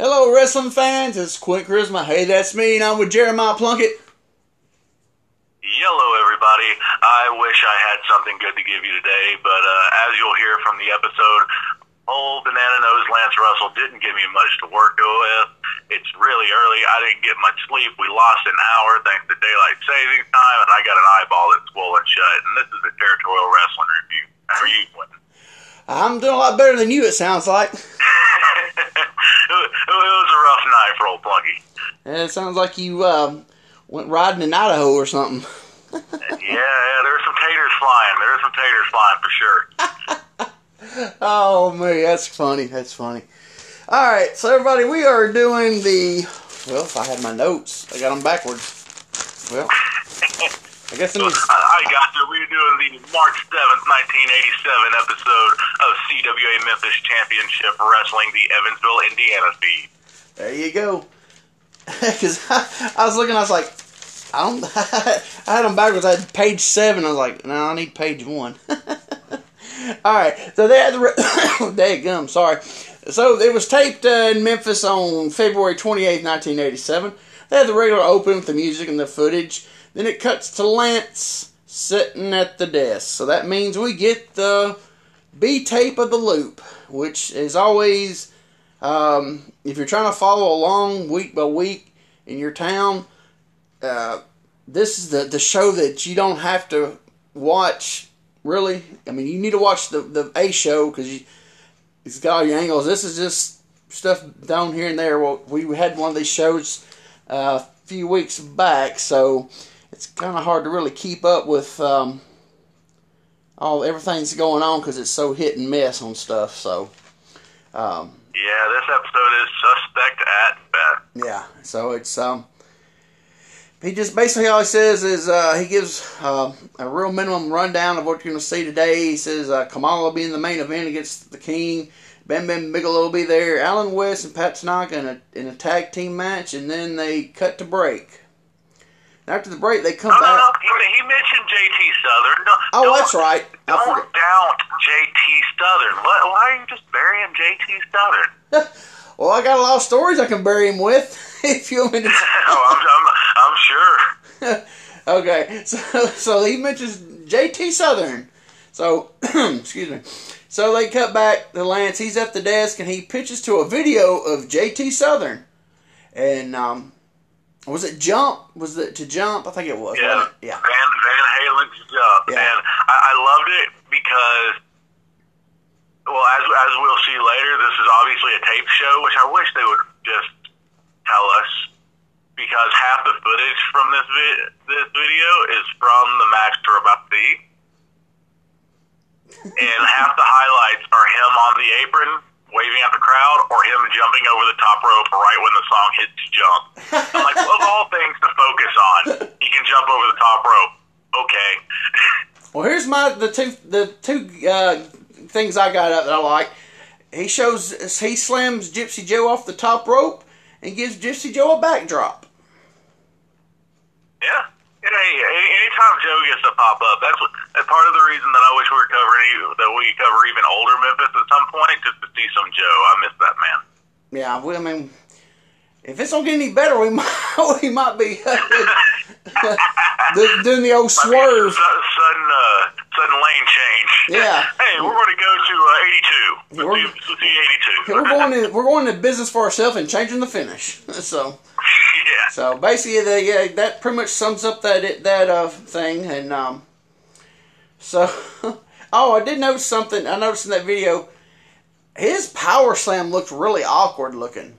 Hello, wrestling fans. It's Quint Charisma. Hey, that's me, and I'm with Jeremiah Plunkett. Hello, everybody. I wish I had something good to give you today, but uh, as you'll hear from the episode, old banana nose Lance Russell didn't give me much to work with. It's really early. I didn't get much sleep. We lost an hour thanks to daylight savings time, and I got an eyeball that's swollen shut. And this is a territorial wrestling review. How are you, Quentin? I'm doing a lot better than you, it sounds like. it, was, a rough night for old Plunky. It sounds like you uh, went riding in Idaho or something. yeah, yeah, there's some taters flying. There's some taters flying for sure. oh man, that's funny. That's funny. All right, so everybody, we are doing the. Well, if I had my notes, I got them backwards. Well, I guess. I got you. We're doing the March seventh, nineteen eighty-seven episode of CWA Memphis Championship Wrestling, the Evansville, Indiana feed. There you go. Because I, I was looking, I was like, I don't. I had them backwards. I had page seven. I was like, no, I need page one. All right, so they had the. There gum. Sorry. So it was taped uh, in Memphis on February twenty eighth, nineteen eighty seven. They had the regular open with the music and the footage. Then it cuts to Lance sitting at the desk. So that means we get the B tape of the loop, which is always, um, if you're trying to follow along week by week in your town, uh, this is the, the show that you don't have to watch, really. I mean, you need to watch the, the A show because it's got all your angles. This is just stuff down here and there. Well, we had one of these shows uh, a few weeks back, so it's kind of hard to really keep up with um, all everything's going on because it's so hit and miss on stuff. So. Um, yeah, this episode is suspect at best. Yeah, so it's um, he just basically all he says is uh, he gives uh, a real minimum rundown of what you're going to see today. He says uh, Kamala will be in the main event against the King. Bam Bam Bigelow will be there. Alan West and Pat Tanaka in a, in a tag team match, and then they cut to break. After the break, they come no, back. No, no, he mentioned JT Southern. No, oh, that's right. I don't forget. doubt JT Southern. Why, why are you just burying JT Southern? well, I got a lot of stories I can bury him with. if you want me to. oh, I'm, I'm, I'm sure. okay, so so he mentions JT Southern. So excuse me. So they cut back to Lance. He's at the desk and he pitches to a video of JT Southern, and um, was it Jump? Was it to Jump? I think it was. Yeah, it? yeah. Van Van Halen's Jump, yeah. and I, I loved it because, well, as as we'll see later, this is obviously a tape show, which I wish they would just tell us because half the footage from this vi- this video is from the match we're about to see, and half the highlights are him on the apron waving at the crowd or him jumping over the top rope right when the song hits jump. I'm like, of all things to focus on, he can jump over the top rope. Okay. well, here's my the two the two uh, things I got up that I like. He shows he slams Gypsy Joe off the top rope and gives Gypsy Joe a backdrop. Yeah. Hey, anytime Joe gets to pop up, that's what, that's part of the reason that I wish we were covering that we cover even older Memphis at some point, just to see some Joe. I miss that man. Yeah, well, I mean, if it's don't get any better, we might we might be doing the old swerve. Sudden, uh, sudden lane change. Yeah. hey, we're going to go to uh, eighty-two. Let's, we're, do, let's do eighty-two. we're going to we're going to business for ourselves and changing the finish. So. Yeah. So basically, the, yeah, that pretty much sums up that that uh, thing. And um, so, oh, I did notice something. I noticed in that video, his power slam looked really awkward looking.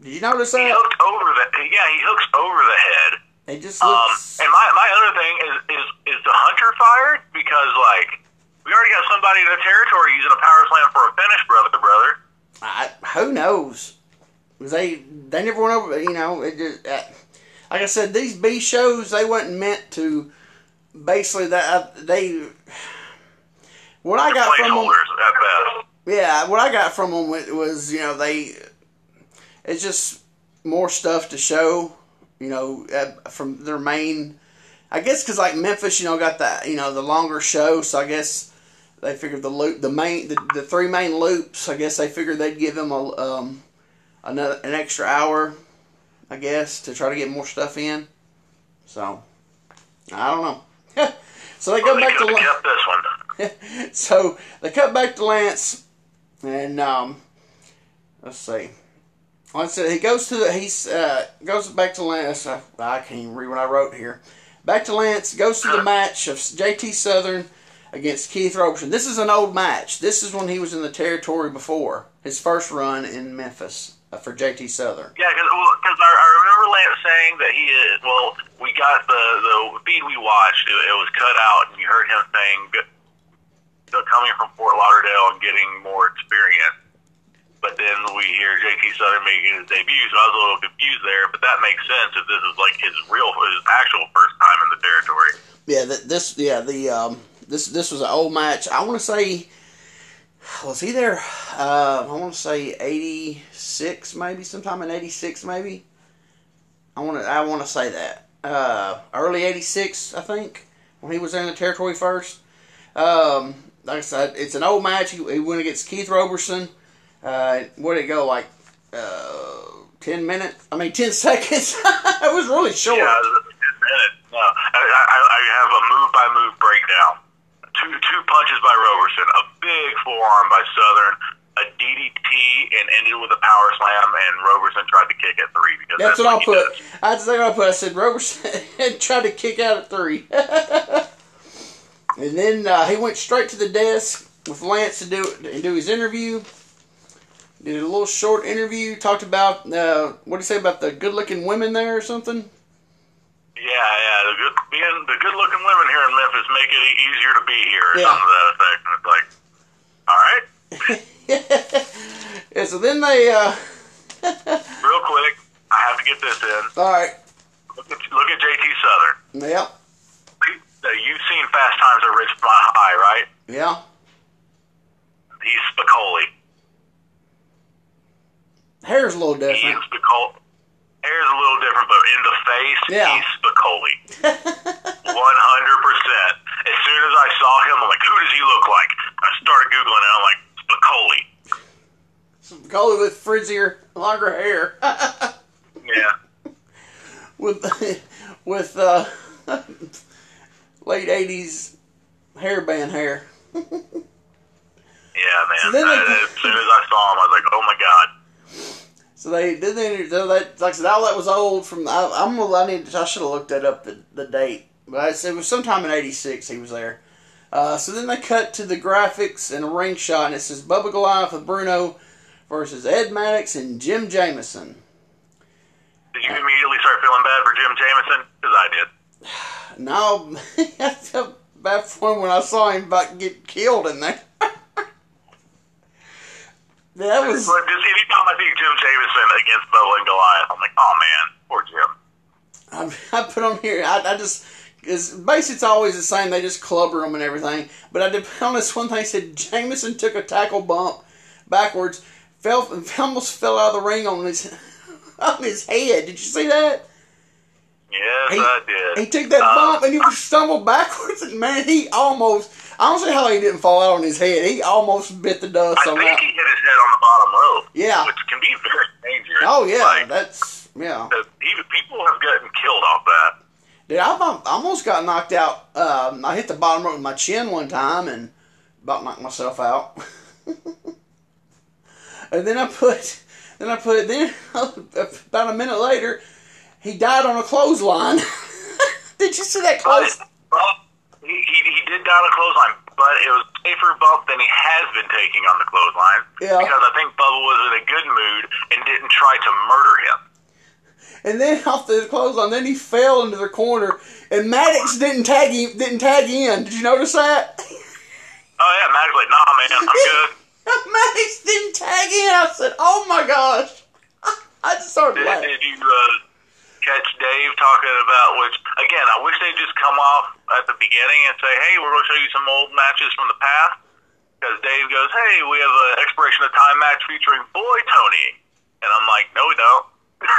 Did you notice that? He hooked over the yeah, he hooks over the head. It just looks. Um, and my my other thing is is is the hunter fired because like we already got somebody in the territory using a power slam for a finish, brother, brother. I, who knows? They they never went over. You know, it just uh, like I said, these B shows they wasn't meant to. Basically, that uh, they. What I got from them. Yeah, what I got from them was you know they. It's just more stuff to show. You know, from their main. I guess because like Memphis, you know, got that you know the longer show, so I guess they figured the loop, the main, the, the three main loops. I guess they figured they'd give them a um, another an extra hour, I guess, to try to get more stuff in. So I don't know. so they go Well, they back to kept this one. so they cut back to Lance, and um, let's see. Like I said, he goes to the he's uh, goes back to Lance. I, I can't even read what I wrote here. Back to Lance goes to the match of JT Southern against Keith Robertson. This is an old match. This is when he was in the territory before his first run in Memphis uh, for JT Southern. Yeah, because I, I remember Lance saying that he is, well, we got the the feed we watched. It, it was cut out, and you heard him saying "Good- coming from Fort Lauderdale and getting more experience. But then we hear JT Southern making his debut, so I was a little confused there. But that makes sense if this is like his real, his actual first time in the territory. Yeah, th- this yeah the um this this was an old match. I want to say was he there? Uh, I want to say eighty six maybe sometime in eighty six maybe. I want to I want to say that uh, early eighty six I think when he was in the territory first. Um, like I said, it's an old match. He, he went against Keith Roberson. Uh, what did it go like? Uh, ten minutes? I mean, ten seconds. it was really short. Yeah, it was a minute. No, I, I, I have a move by move breakdown. Two two punches by Roberson, a big forearm by Southern, a DDT, and ended with a power slam. And Roberson tried to kick at three because That's, that's, what I he put. does. That's what I put. I said Roberson tried to kick out at three, and then uh, he went straight to the desk with Lance to do to do his interview. Did a little short interview. Talked about uh, what did he say about the good-looking women there or something. Yeah, yeah. The good, being the good looking women here in Memphis make it easier to be here, or Yeah. something to that effect. And it's like, all right, yeah. So then they. Uh, real quick, I have to get this in. all right. Look at, look at JT Southern. Yep. You've seen Fast Times at Ridgemont High, right? Yeah. He's Spicoli. Hair's a little different. Spicoli. Hair's a little different, but in the face, Yeah. he's Spicoli. 100%. As soon as I saw him, I'm like, who does he look like? I started Googling it. I'm like, Spicoli. Goalie with frizzier, longer hair. Yeah. with with uh, late eighties hairband hair. Yeah, man. So then they- as soon as I saw him, I was like, oh my god. So they did the interview. so That like I said, all that was old from. I, I'm. gonna- I need. I should have looked that up the, the date, but I said it was sometime in '86. He was there. Uh, so then they cut to the graphics and a ring shot, and it says Bubba Goliath with Bruno versus Ed Maddox and Jim Jameson. Did you immediately start feeling bad for Jim Jameson? Because I did. No, that's felt bad for him when I saw him about get killed in there. that was. Just anytime I see Jim Jameson against Bubba and Goliath, I'm like, oh man, poor Jim. I, I put him here. I, I just because basically it's always the same. They just clubber them and everything. But I did on this one thing. Said Jameson took a tackle bump backwards, fell, almost fell out of the ring on his on his head. Did you see that? Yes, He- I did. He took that Uh, bump and he was stumbled backwards. And man, he almost. I don't see how he didn't fall out on his head. He almost bit the dust I think he hit his head on the bottom rope. Yeah. Which can be very dangerous. Oh yeah, Like, that's yeah. the- even people have gotten killed off that. Dude, I about- almost got knocked out. Um, I hit the bottom rope with my chin one time and about knocked myself out. and then I put, then I put, then about a minute later, he died on a clothesline. Did you see that close? well, he, he, he did down a clothesline, but it was safer bump than he has been taking on the clothesline. Yeah. Because I think Bubba was in a good mood and didn't try to murder him. And then off the clothesline, then he fell into the corner, and Maddox didn't tag him, didn't tag in. Did you notice that? Oh yeah, Matt's like, nah, man, I'm good. Maddox didn't tag in. I said, "Oh my gosh!" I just started Did, laughing. did you uh, catch Dave talking about which? Again, I wish they'd just come off at the beginning and say, "Hey, we're going to show you some old matches from the past." Because Dave goes, "Hey, we have an expiration of time match featuring Boy Tony," and I'm like, "No, we don't."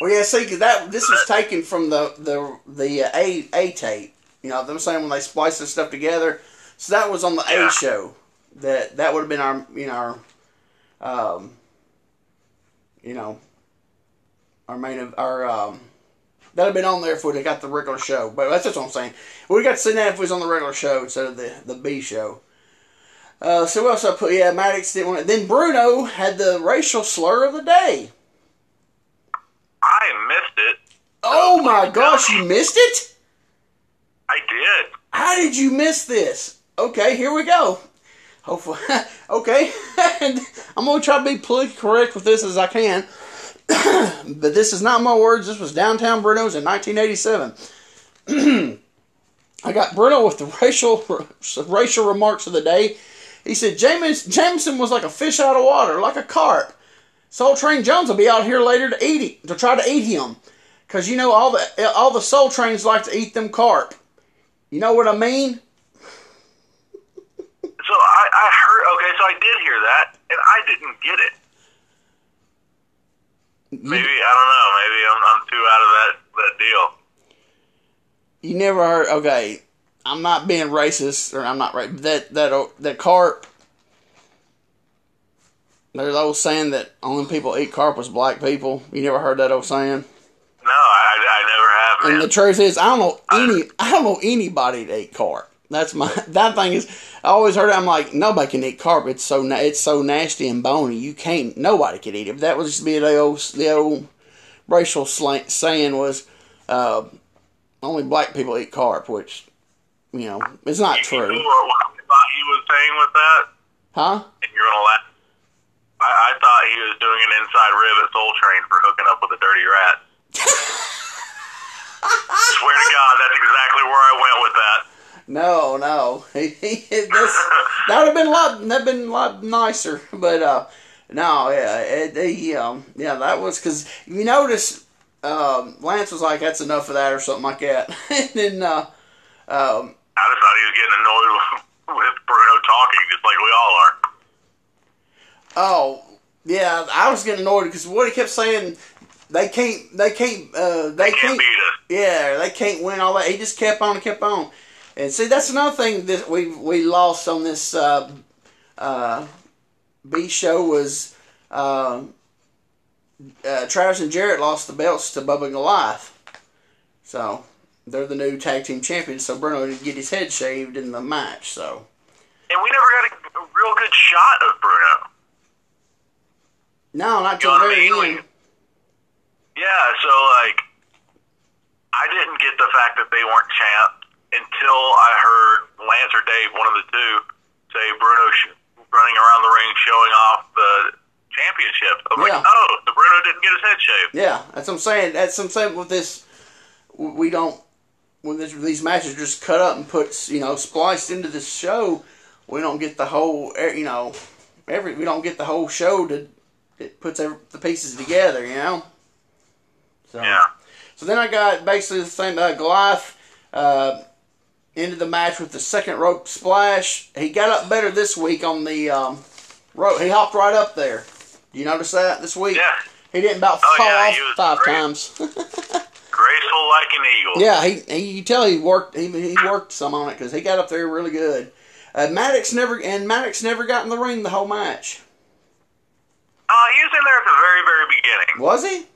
Well, yeah, see, 'cause that this was taken from the the the uh, A A tape. You know, I'm saying when they spliced this stuff together. So that was on the Yeah. A show. That that would have been our you know our um you know, our main of our um, that'd have been on there if we'd have got the regular show. But that's just what I'm saying. We got to see that if we was on the regular show instead of the the B show. Uh, so what else I put? Yeah, Maddox didn't want it. Then Bruno had the racial slur of the day. I missed it. Oh my gosh, you missed it? I did. How did you miss this? Okay, here we go. Hopefully, okay. I'm gonna try to be politically correct with this as I can. but this is not my words. This was downtown Bruno's in 1987. I got Bruno with the racial racial remarks of the day. He said James, Jameson was like a fish out of water, like a carp. Soul Train Jones will be out here later to eat it, to try to eat him, because you know all the all the Soul Trains like to eat them carp. You know what I mean? So I, I heard. Okay, so I did hear that, and I didn't get it. Maybe I don't know. Maybe I'm, I'm too out of that that deal. You never heard? Okay, I'm not being racist, or I'm not right. That that that carp. There's old saying that only people eat carp was black people. You never heard that old saying? No, I, I never have. Man. And the truth is, I don't know any. I don't know anybody that ate carp. That's my that thing is. I always heard. It, I'm like nobody can eat carp. It's so it's so nasty and bony. You can't. Nobody can eat it. But that was just be the old the old racial slang, saying was uh, only black people eat carp, which you know it's not you true. What thought he was saying with that? Huh? And you're gonna laugh. I, I thought he was doing an inside rib at Soul Train for hooking up with a dirty rat. Swear to God, that's exactly where I went with that. No, no. This, that would have been a lot. That been a lot nicer. But uh, no, yeah, it, he, um, yeah, that was because you notice um, Lance was like, "That's enough of that" or something like that, and then uh, um, I just thought he was getting annoyed with, with Bruno talking, just like we all are. oh yeah, I was getting annoyed because what he kept saying. They can't. They can't. Uh, they, They can't can't. beat us. Yeah, they can't win all that. He just kept on and kept on. And see, that's another thing that we we lost on this uh, uh, B show was uh, uh, Travis and Jarrett lost the belts to Bubba Goliath. So they're the new tag team champions. So Bruno didn't get his head shaved in the match. So And we never got a, a real good shot of Bruno. no, not You till know the I very mean? end. Yeah, so like, I didn't get the fact that they weren't champ until I heard Lance or Dave, one of the two, say Bruno sh- running around the ring showing off the championship. I'm Yeah. like, oh, the Bruno didn't get his head shaved. Yeah, that's what I'm saying. That's what I'm saying with this. We don't when this, these matches are just cut up and put you know spliced into this show. We don't get the whole you know every we don't get the whole show to it puts every, the pieces together. You know. So Yeah. so then I got basically the same uh, Goliath. Uh, ended the match with the second rope splash. He got up better this week on the um, rope. He hopped right up there. You notice that this week? Yeah. He didn't about Oh, fall yeah, off five great. times. Graceful like an eagle. yeah, he, he you tell he worked he, he worked some on it because he got up there really good. Uh, Maddox never and Maddox never got in the ring the whole match. Uh, he was in there at the very, very beginning. Was he?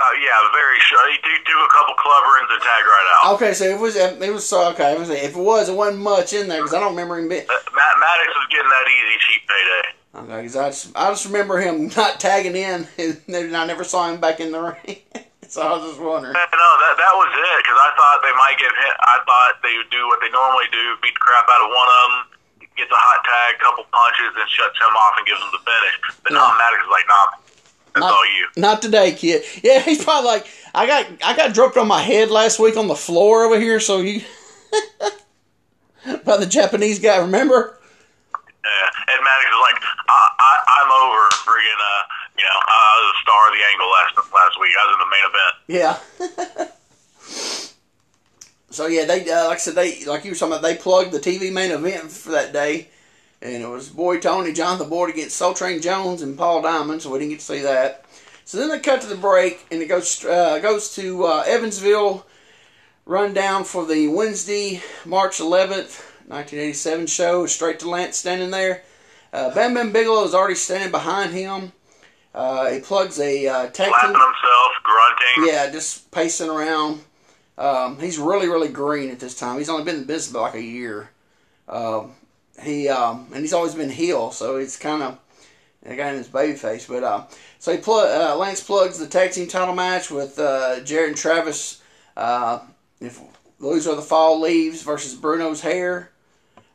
Uh, yeah, very sure. He did do a couple clubberings and tag right out. Okay, so it was it was okay. It was, if it was, it wasn't much in there because I don't remember him. Being, Uh, Matt Maddox was getting that easy cheap payday. okay, 'cause I just I just remember him not tagging in, and I never saw him back in the ring. so I was just wondering. Uh, No, that that was it. Because I thought they might give him. I thought they would do what they normally do: beat the crap out of one of them, get the hot tag, couple punches, and shuts him off and gives him the finish. But no, Maddox is like, nah, that's Not- all you. Not today, kid. Yeah, he's probably like I got I got dropped on my head last week on the floor over here. So you by the Japanese guy, remember? Yeah. And Maddox is like, I, I, I'm over friggin'. Uh, you know, I was the star of the angle last last week. I was in the main event. Yeah. so yeah, they uh, like I said they like you were talking about they plugged the TV main event for that day, and it was Boy Tony Jonathan Boyd against Soul Train Jones and Paul Diamond. So we didn't get to see that. So then they cut to the break, and it goes uh, goes to uh, Evansville rundown for the Wednesday, March 11th, 1987 show. Straight to Lance standing there. Uh, Bam Bam Bigelow is already standing behind him. Uh, he plugs a uh, tag team. himself, grunting. Yeah, just pacing around. Um, he's really, really green at this time. He's only been in business about like a year. Um, he um, and he's always been heel, so it's kind of the guy in his baby face. But uh, so he plug uh, Lance plugs the tag team title match with uh, Jarrett and Travis. Uh, if loser of the fall leaves versus Bruno's hair.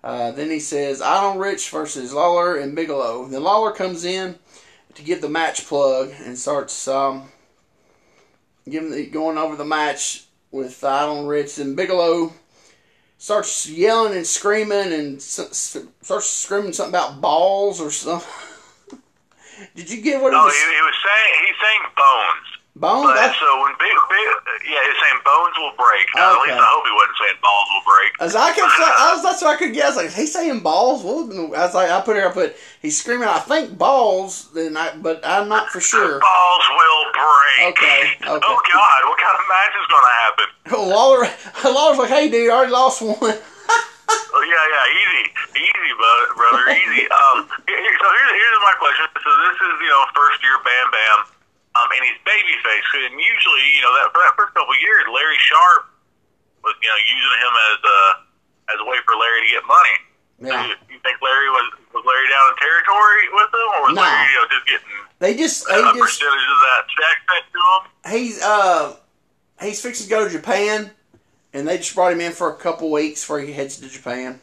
Uh, then he says Idol Rich versus Lawler and Bigelow. Then Lawler comes in to give the match plug and starts um, giving the, going over the match with Idol Rich and Bigelow starts yelling and screaming and starts screaming something about balls or something. Did you get what No, it was? he, he was saying he's saying bones. Bones? But so when big, big, yeah, he's saying bones will break. Okay. At least I hope he wasn't saying balls will break. As I saying, I was, that's what I could guess. Like, he's saying balls. Well, I was like, I put here, I put, he's screaming, I think balls, then I, but I'm not for sure. Balls will break. Okay, okay. Oh God, what kind of match is going to happen? Lawler, Lawler's like, hey, dude, I already lost one. Oh yeah, yeah, easy, easy, bro- brother, easy. Um, so here's here's my question. So this is you know first year Bam Bam, um, and he's babyface. And usually, you know that for that first couple of years, Larry Sharpe was you know using him as a as a way for Larry to get money. So Yeah. you, you think Larry was was Larry down in territory with him, or was No. Larry you know just getting They just, a just, percentage of that check sent to him? he's, uh, he's fixing to go to Japan, and they just brought him in for a couple weeks before he heads to Japan.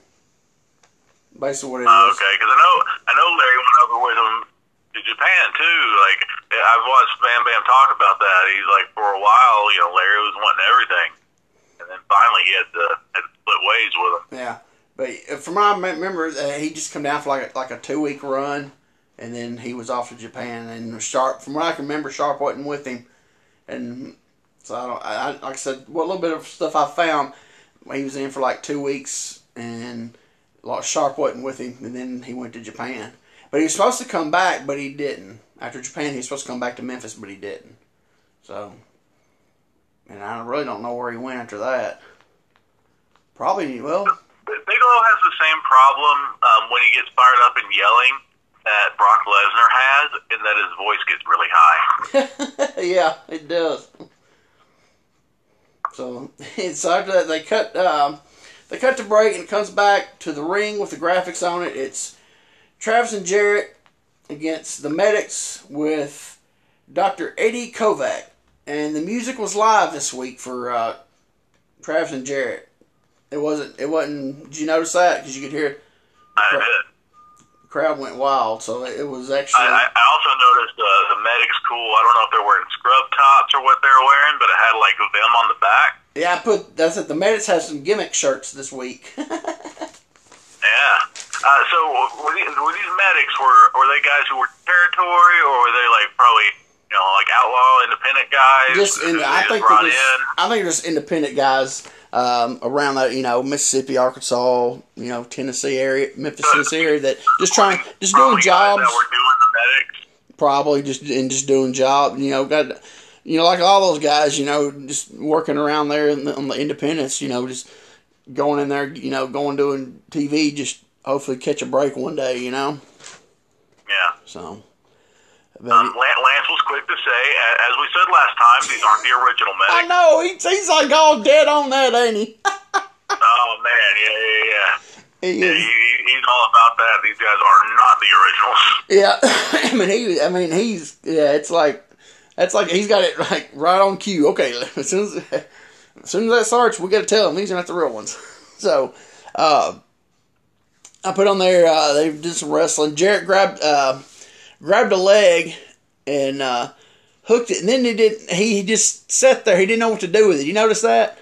Basically what it is. Oh, okay, because I know I know Larry went over with him Japan too. Like I've watched Bam Bam talk about that. He's like for a while, you know, Larry was wanting everything, and then finally he had to, had to split ways with him. Yeah, but from what I remember, uh, he just come down for like a, like a two week run, and then he was off to Japan. And Sharpe, from what I can remember, Sharpe wasn't with him, and so I don't. I like I said, what little bit of stuff I found, he was in for like two weeks, and like Sharpe wasn't with him, and then he went to Japan. But he was supposed to come back, but he didn't. After Japan, he was supposed to come back to Memphis, but he didn't. So, and I really don't know where he went after that. Probably well. Bigelow has the same problem um, when he gets fired up and yelling that Brock Lesnar has, and that his voice gets really high. yeah, it does. So, so after that, they cut um, they cut the break and it comes back to the ring with the graphics on it. It's Travis and Jarrett against the Medics with Dr. Eddie Kovac, and the music was live this week for uh, Travis and Jarrett. It wasn't. It wasn't. Did you notice that? Because you could hear I Right. did. the crowd went wild. So it was I, actually. I I also noticed uh, the medics cool. I don't know if they're wearing scrub tops or what they're wearing, but it had like them on the back. yeah, I put. That's it. The Medics have some gimmick shirts this week. Yeah. Uh, so were these, were these medics were were they guys who were territory or were they like probably you know like outlaw independent guys? just in, I think just, in? I think just independent guys um, around that you know Mississippi, Arkansas, you know Tennessee area, Memphis, Tennessee area that just trying, just doing jobs, doing the probably just and just doing job. You know, got you know like all those guys, you know, just working around there on the, on the independents. You know, just going in there, you know, going doing TV, just hopefully catch a break one day. You know, Yeah. so. But Um, Lance was quick to say, as we said last time, these aren't the original men. I know he's, he's like all dead on that, ain't he? Oh man, yeah, yeah, yeah. He Yeah, he- he's all about that. These guys are not the originals. Yeah, I mean he. I mean he's. Yeah, it's like that's like he's got it like right on cue. Okay, as soon as as soon as that starts, we got to tell them these are not the real ones. So, uh, I put on there. Uh, they did some wrestling. Jarrett grabbed uh, grabbed a leg and uh, hooked it, and then he did. He just sat there. He didn't know what to do with it. You notice that?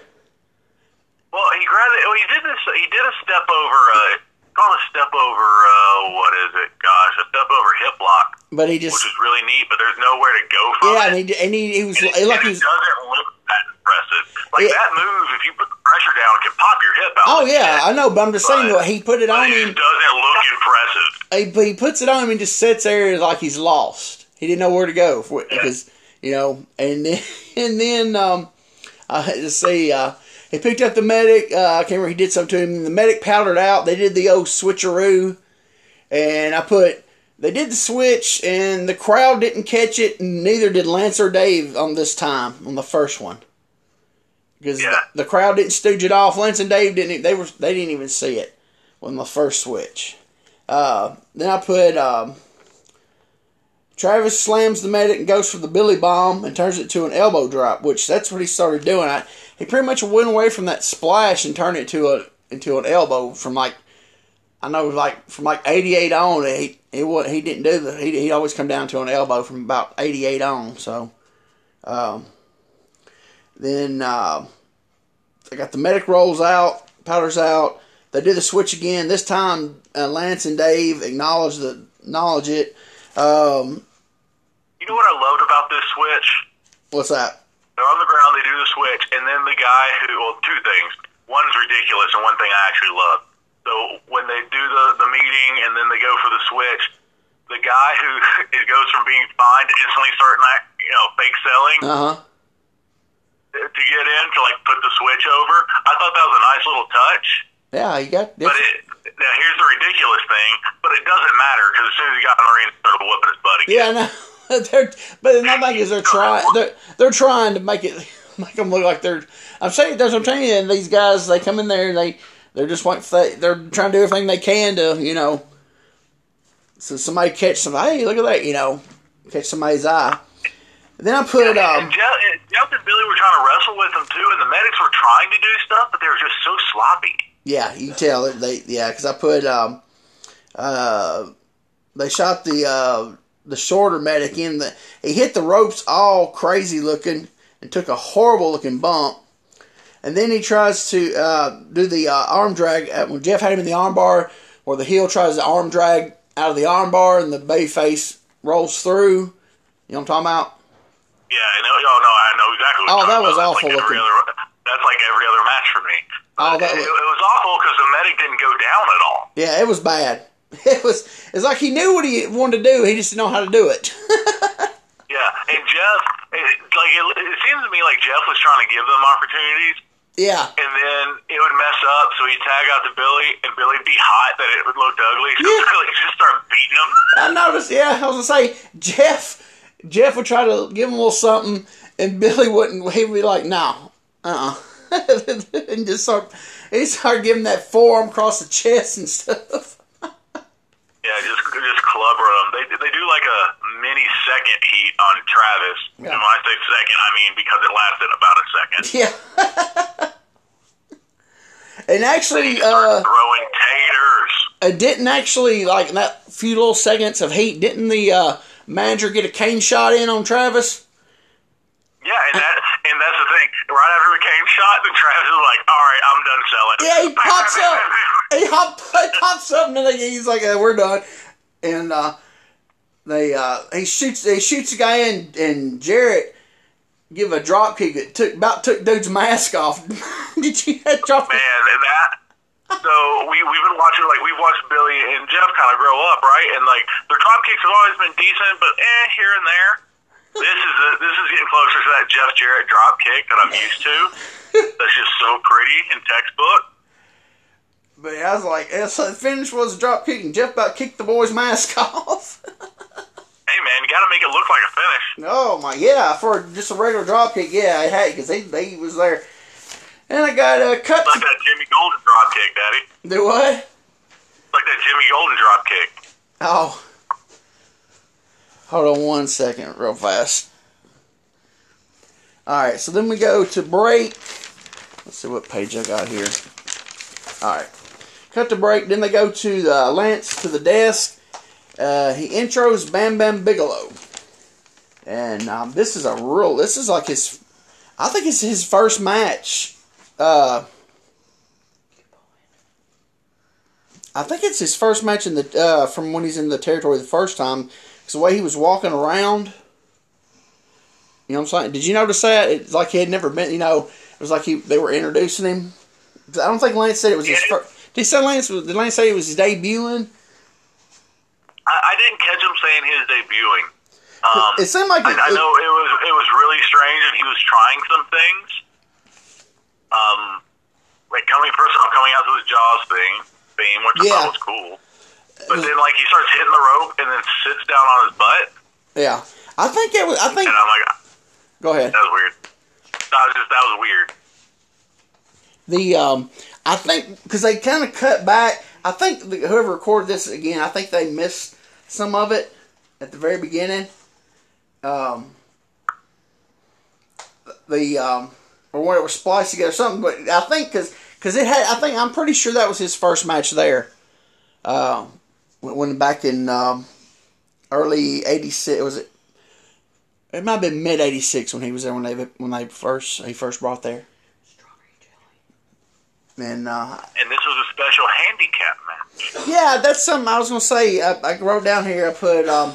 Well, he grabbed it. Well, he did this. He did a step over. Uh, called a step over. Uh, what is it? Gosh, a step over hip lock, But he which just is really neat. But there's nowhere to go from yeah, it. and he and he, he was And it, like he was. doesn't look that impressive. Like Yeah. that move, if you put the pressure down, it can pop your hip out. Oh yeah, that. I know, but I'm just saying But- what he put it on it him. doesn't look impressive. he, but he puts it on him and just sits there like he's lost. He didn't know where to go for, because you know, and then and then um, I had to see uh, he picked up the medic. Uh, I can't remember he did something to him. The medic powdered out. They did the old switcheroo, and I put they did the switch, and the crowd didn't catch it, and neither did Lance or Dave on this time on the first one. Because Yeah. the, the crowd didn't stooge it off. Lance and Dave didn't. They were. They didn't even see it on the first switch. Uh, then I put um, Travis slams the medic and goes for the Billy bomb and turns it to an elbow drop, which that's what he started doing. I, he pretty much went away from that splash and turned it to a into an elbow from like I know like from like 88 on. He he he didn't do the he he always come down to an elbow from about 88 on. So, um, then uh, they got the medic rolls out, powders out. They do the switch again. This time, uh, Lance and Dave acknowledge the acknowledge it. Um, You know what I loved about this switch? what's that? They're on the ground, they do the switch, and then the guy who, well, two things. One's ridiculous, and one thing I actually love. So when they do the, the meeting and then they go for the switch, the guy who it goes from being fine to instantly starting you know, fake selling Uh huh. to get in to like put the switch over. I thought that was a nice little touch. Yeah, you got. But it, now here's the ridiculous thing, but it doesn't matter because as soon as he got in the ring, he started whooping his butt again. Yeah, no. they're, but another thing is they're trying. They're, they're trying to make it make them look like they're. I'm saying that's what I'm. And these guys, they come in there and they they're just they, they're trying to do everything they can to you know. So somebody catch somebody. Hey, look at that! You know, catch somebody's eye. And then I put And um. Jeff, and Jeff and Billy were trying to wrestle with him too, and the medics were trying to do stuff, but they were just so sloppy. Yeah, you tell it. They yeah, because I put um, uh, they shot the uh the shorter medic in the. He hit the ropes all crazy looking and took a horrible looking bump. And then he tries to uh, do the uh, arm drag uh, when Jeff had him in the arm bar, where the heel tries to arm drag out of the arm bar and the bay face rolls through. You know what I'm talking about? Yeah, I know. Oh no, I know exactly. What Oh, that was about. That's awful like looking. other, that's like every other match for me. Oh, that it, was- it was awful because the medic didn't go down at all. Yeah, it was bad. It was. It's like he knew what he wanted to do. He just didn't know how to do it. Yeah, and Jeff, it, like it, it seems to me like Jeff was trying to give them opportunities, yeah. and then it would mess up, so he'd tag out to Billy, and Billy'd be hot that it would look ugly, so Yeah. Billy just start beating him. I noticed. Yeah, I was gonna say Jeff. Jeff would try to give him a little something, and Billy wouldn't. He'd be like, "No, uh, uh and just start. He started giving that forearm across the chest and stuff. Yeah, just just clubber them. They they do like a mini second heat on Travis. Yeah. And when I say second, I mean because it lasted about a second. Yeah. and actually, uh, throwing taters. it didn't actually like in that few little seconds of heat. Didn't the uh, manager get a cane shot in on Travis? Yeah, and that and that's the thing. Right after the cane shot, the Travis was like, "All right, I'm done selling." Yeah, he pops up. He, hop, he pops up, and then he's like, uh, "We're done." And uh, they uh, he shoots he shoots the guy in, and Jarrett give a drop kick that took about took dude's mask off. Did you that drop? Man, and that. So we we've been watching like we've watched Billy and Jeff kind of grow up, right? And like their drop kicks have always been decent, but eh, here and there. This is a, this is getting closer to that Jeff Jarrett drop kick that I'm used to. That's just so pretty in textbook. But I was like, so the finish was a drop kick, and Jeff about kicked the boy's mask off. Man, you got to make it look like a finish. oh my, yeah, for just a regular drop kick, yeah, I had because they he was there. And I got a uh, cut. Like that Jimmy Golden drop kick, Daddy. Do what? Like that Jimmy Golden drop kick. Oh. Hold on one second, real fast. Alright, so then we go to break. Let's see what page I got here. Alright. Cut to break, then they go to the Lance to the desk. Uh, he intros Bam Bam Bigelow. And um, this is a real, this is like his, I think it's his first match. Uh, I think it's his first match in the uh, from when he's in the territory the first time. Because the way he was walking around, you know what I'm saying? Did you notice that? It's like he had never been. You know, it was like he they were introducing him. I don't think Lance said it was his first. Did he say Lance? Did Lance say it was his debuting? I, I didn't catch him saying his debuting. Um, it seemed like I, it, I know it was it was really strange, and he was trying some things. Um, like coming first off, coming out to the Jaws thing theme, which I thought was cool. but then like he starts hitting the rope and then sits down on his butt, Yeah, I think it was. I think. and I'm like, Go ahead. that was weird. That was just that was weird. The um, I think because they kind of cut back. I think the, whoever recorded this again, I think they missed some of it at the very beginning. Um, the um, or when it was spliced together, something. But I think because because it had, I think I'm pretty sure that was his first match there. Um, when, when back in um, early '86, was it? It might have been mid '86 when he was there when they when they first he first brought there. And uh, And this was a special handicap match. Yeah, that's something I was gonna say. I, I wrote down here. I put um,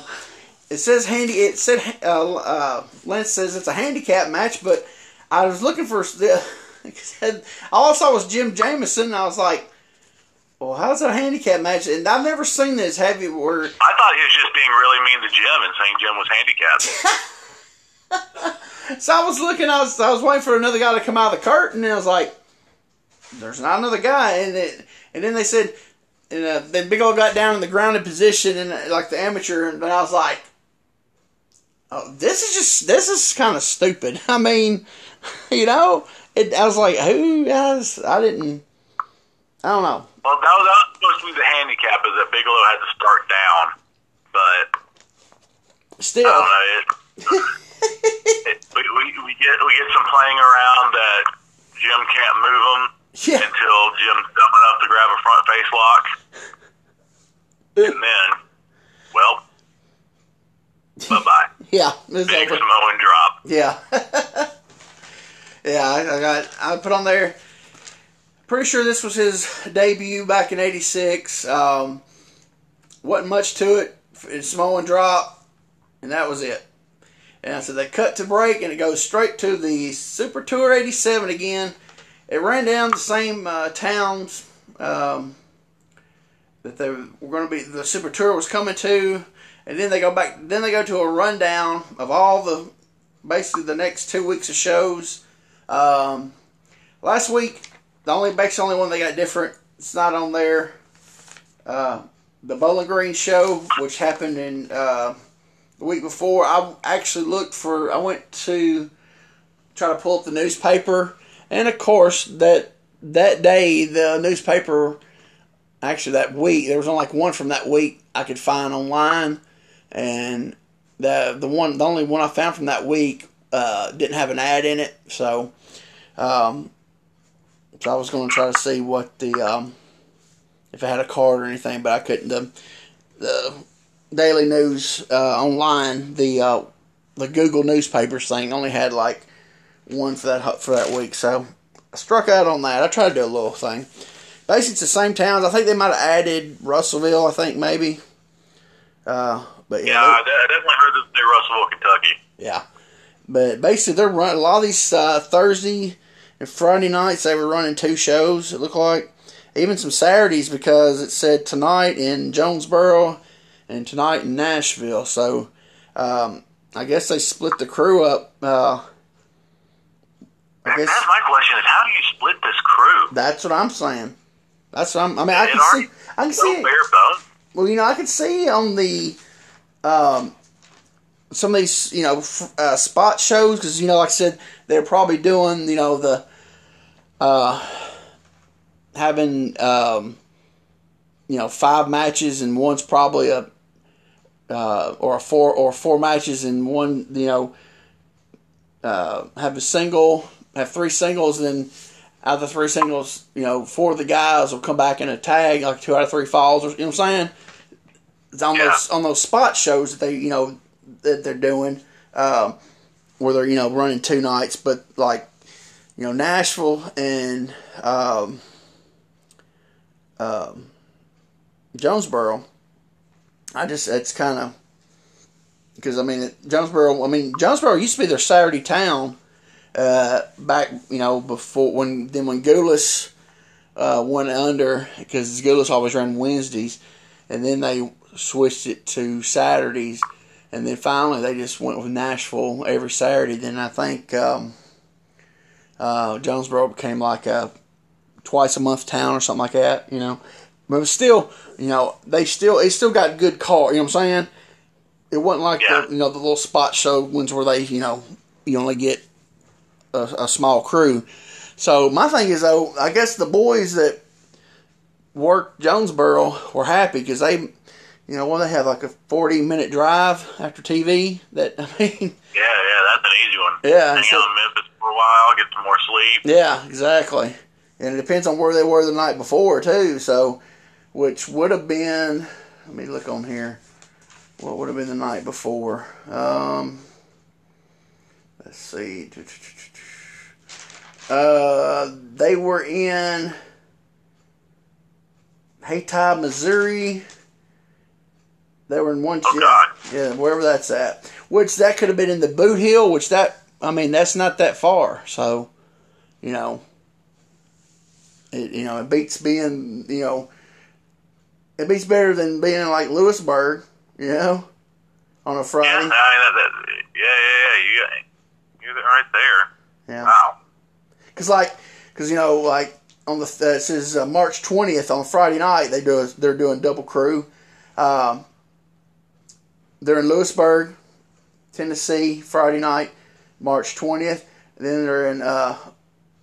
it says handy. It said uh, uh, Lance says it's a handicap match, but I was looking for the. All I saw was Jim Jameson, and I was like, "Well, how's that a handicap match?" And I've never seen this heavy where I thought he was just being really mean to Jim and saying Jim was handicapped. So I was looking, I was I was waiting for another guy to come out of the curtain, and I was like, "There's not another guy." And it, and then they said, and uh, then Bigelow got down in the grounded position, and uh, like the amateur, and I was like, "Oh, this is just this is kind of stupid." I mean, you know, it, I was like, "Who guys?" I didn't. I don't know. Well, that was, that was supposed to be the handicap, is that Bigelow had to start down, but Still, I don't know. It, it, we, we, we get we get some playing around that Jim can't move him yeah, until Jim's dumb enough to grab a front face lock, and then, well, bye bye. yeah, it's Big over. Samoan drop. Yeah. yeah, I, I got I put on there pretty sure this was his debut back in '86. Um, wasn't much to it. It's Samoan drop, and that was it. And so they cut to break, and it goes straight to the Super Tour '87 again. It ran down the same uh, towns um, that they were going to be. The Super Tour was coming to, and then they go back. Then they go to a rundown of all the basically the next two weeks of shows. Um, last week, the only basically only one they got different. It's not on there. Uh, the Bowling Green show, which happened in uh, the week before, I actually looked for. I went to try to pull up the newspaper, and of course that that day the newspaper. Actually, that week there was only like one from that week I could find online, and the the one the only one I found from that week uh, didn't have an ad in it. So, um, so I was going to try to see what the um, if it had a card or anything, but I couldn't. The the Daily News uh, online the uh, the Google newspapers thing only had like one for that for that week. So I struck out on that. I tried to do a little thing. Basically, it's the same towns. I think they might have added Russellville. I think maybe. Uh, but yeah, Yeah, I I definitely heard this through Russellville, Kentucky. yeah. But basically, they're running a lot of these uh, Thursday and Friday nights. They were running two shows. It looked like even some Saturdays because it said tonight in Jonesboro and tonight in Nashville. So um, I guess they split the crew up. Uh, I guess That's my question: is how do you split this crew? that's what I'm saying. That's what I'm. I mean, I can see. I can see. it. Well, you know, I can see on the um, some of these, you know, f- uh, spot shows because you know, like I said, they're probably doing, you know, the uh, having um, you know five matches and one's probably a uh, or a four or four matches and one, you know, uh, have a single, have three singles, and then out of the three singles, you know, four of the guys will come back in a tag, like two out of three falls, or you know what I'm saying? It's on Yeah. those on those spot shows that they, you know, that they're doing, um, where they're you know running two nights, but like, you know, Nashville and um, um, Jonesboro. I just it's kind of because I mean it- Jonesboro. I mean Jonesboro used to be their Saturday town uh, back you know before when then when Gulas uh, went under because Gulas always ran Wednesdays, and then they switched it to Saturdays, and then finally they just went with Nashville every Saturday. Then I think um, uh, Jonesboro became like a twice a month town or something like that, you know. but still, you know, they still they still got good car. You know what I'm saying? It wasn't like Yeah. the you know the little spot show ones where they you know you only get a, a small crew. So my thing is though, I guess the boys that worked Jonesboro were happy because they, you know, well they have like a 40 minute drive after TV. That I mean, Yeah, yeah, that's an easy one. Yeah, Hang so- out in Memphis for a while, get some more sleep. yeah, exactly. And it depends on where they were the night before too. So, which would have been, let me look on here. What would have been the night before? Um, let's see. Uh, they were in Hayti, Missouri. They were in one. Oh, God. Yeah, wherever that's at. Which that could have been in the Bootheel. Which that I mean that's not that far. So, you know, it you know it beats being you know it beats better than being in like Lewisburg. You know, on a Yeah, I Friday. mean, that, that, yeah, yeah, yeah. You, you're right there. Yeah. Wow. Cause like, cause you know, like on the uh, it says uh, March twentieth on Friday night they do they're doing double crew. Um, they're in Lewisburg, Tennessee, Friday night, March twentieth. Then they're in uh,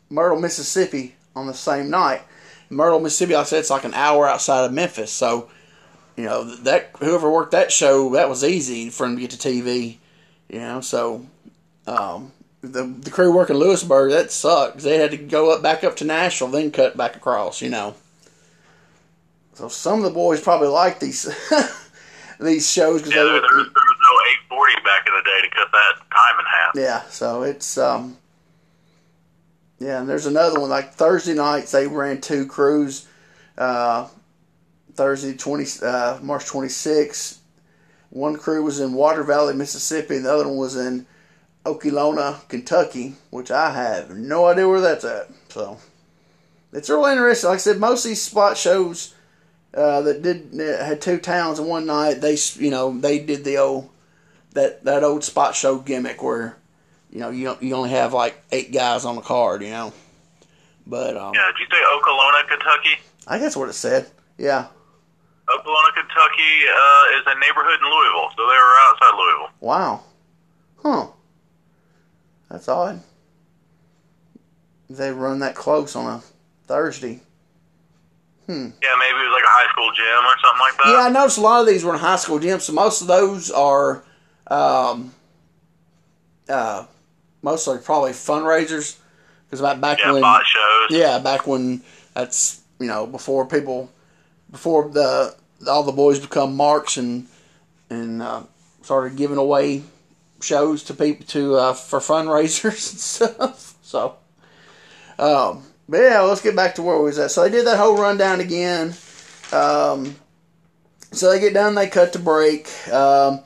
Myrtle, Mississippi on the same night. Myrtle, Mississippi, like I said, it's like an hour outside of Memphis. So, you know that whoever worked that show, that was easy for them to get to TV. You know, so um, the the crew working Lewisburg that sucked. 'cause They had to go up back up to Nashville, then cut back across. You know. So some of the boys probably like these these shows because Yeah, there, there, was, there was no 840 back in the day to cut that time in half. yeah. So it's um yeah, and there's another one like Thursday nights they ran two crews. Uh, Thursday twenty uh, March twenty sixth. One crew was in Water Valley, Mississippi, and the other one was in Oklahoma, Kentucky, which I have no idea where that's at. So it's really interesting. Like I said, most of these spot shows uh, that did that had two towns in one night, they you know they did the old that that old spot show gimmick where you know you you only have like eight guys on the card, you know. But um, Yeah, did you say Oklahoma, Kentucky? I guess what it said. Yeah. Oklahoma, Kentucky uh, is a neighborhood in Louisville, so they were outside Louisville. Wow. Huh. That's odd. They run that close on a Thursday. Hmm. Yeah, maybe it was like a high school gym or something like that. Yeah, I noticed a lot of these were in high school gyms, so most of those are, um, uh, mostly probably fundraisers. Because about back Yeah, when, bot shows. yeah, back when that's you know before people, before the all the boys become marks and and uh, started giving away shows to people to uh, for fundraisers and stuff. So, um, but yeah, let's get back to where we was at. So they did that whole rundown again. Um, so they get done, they cut to break. Um,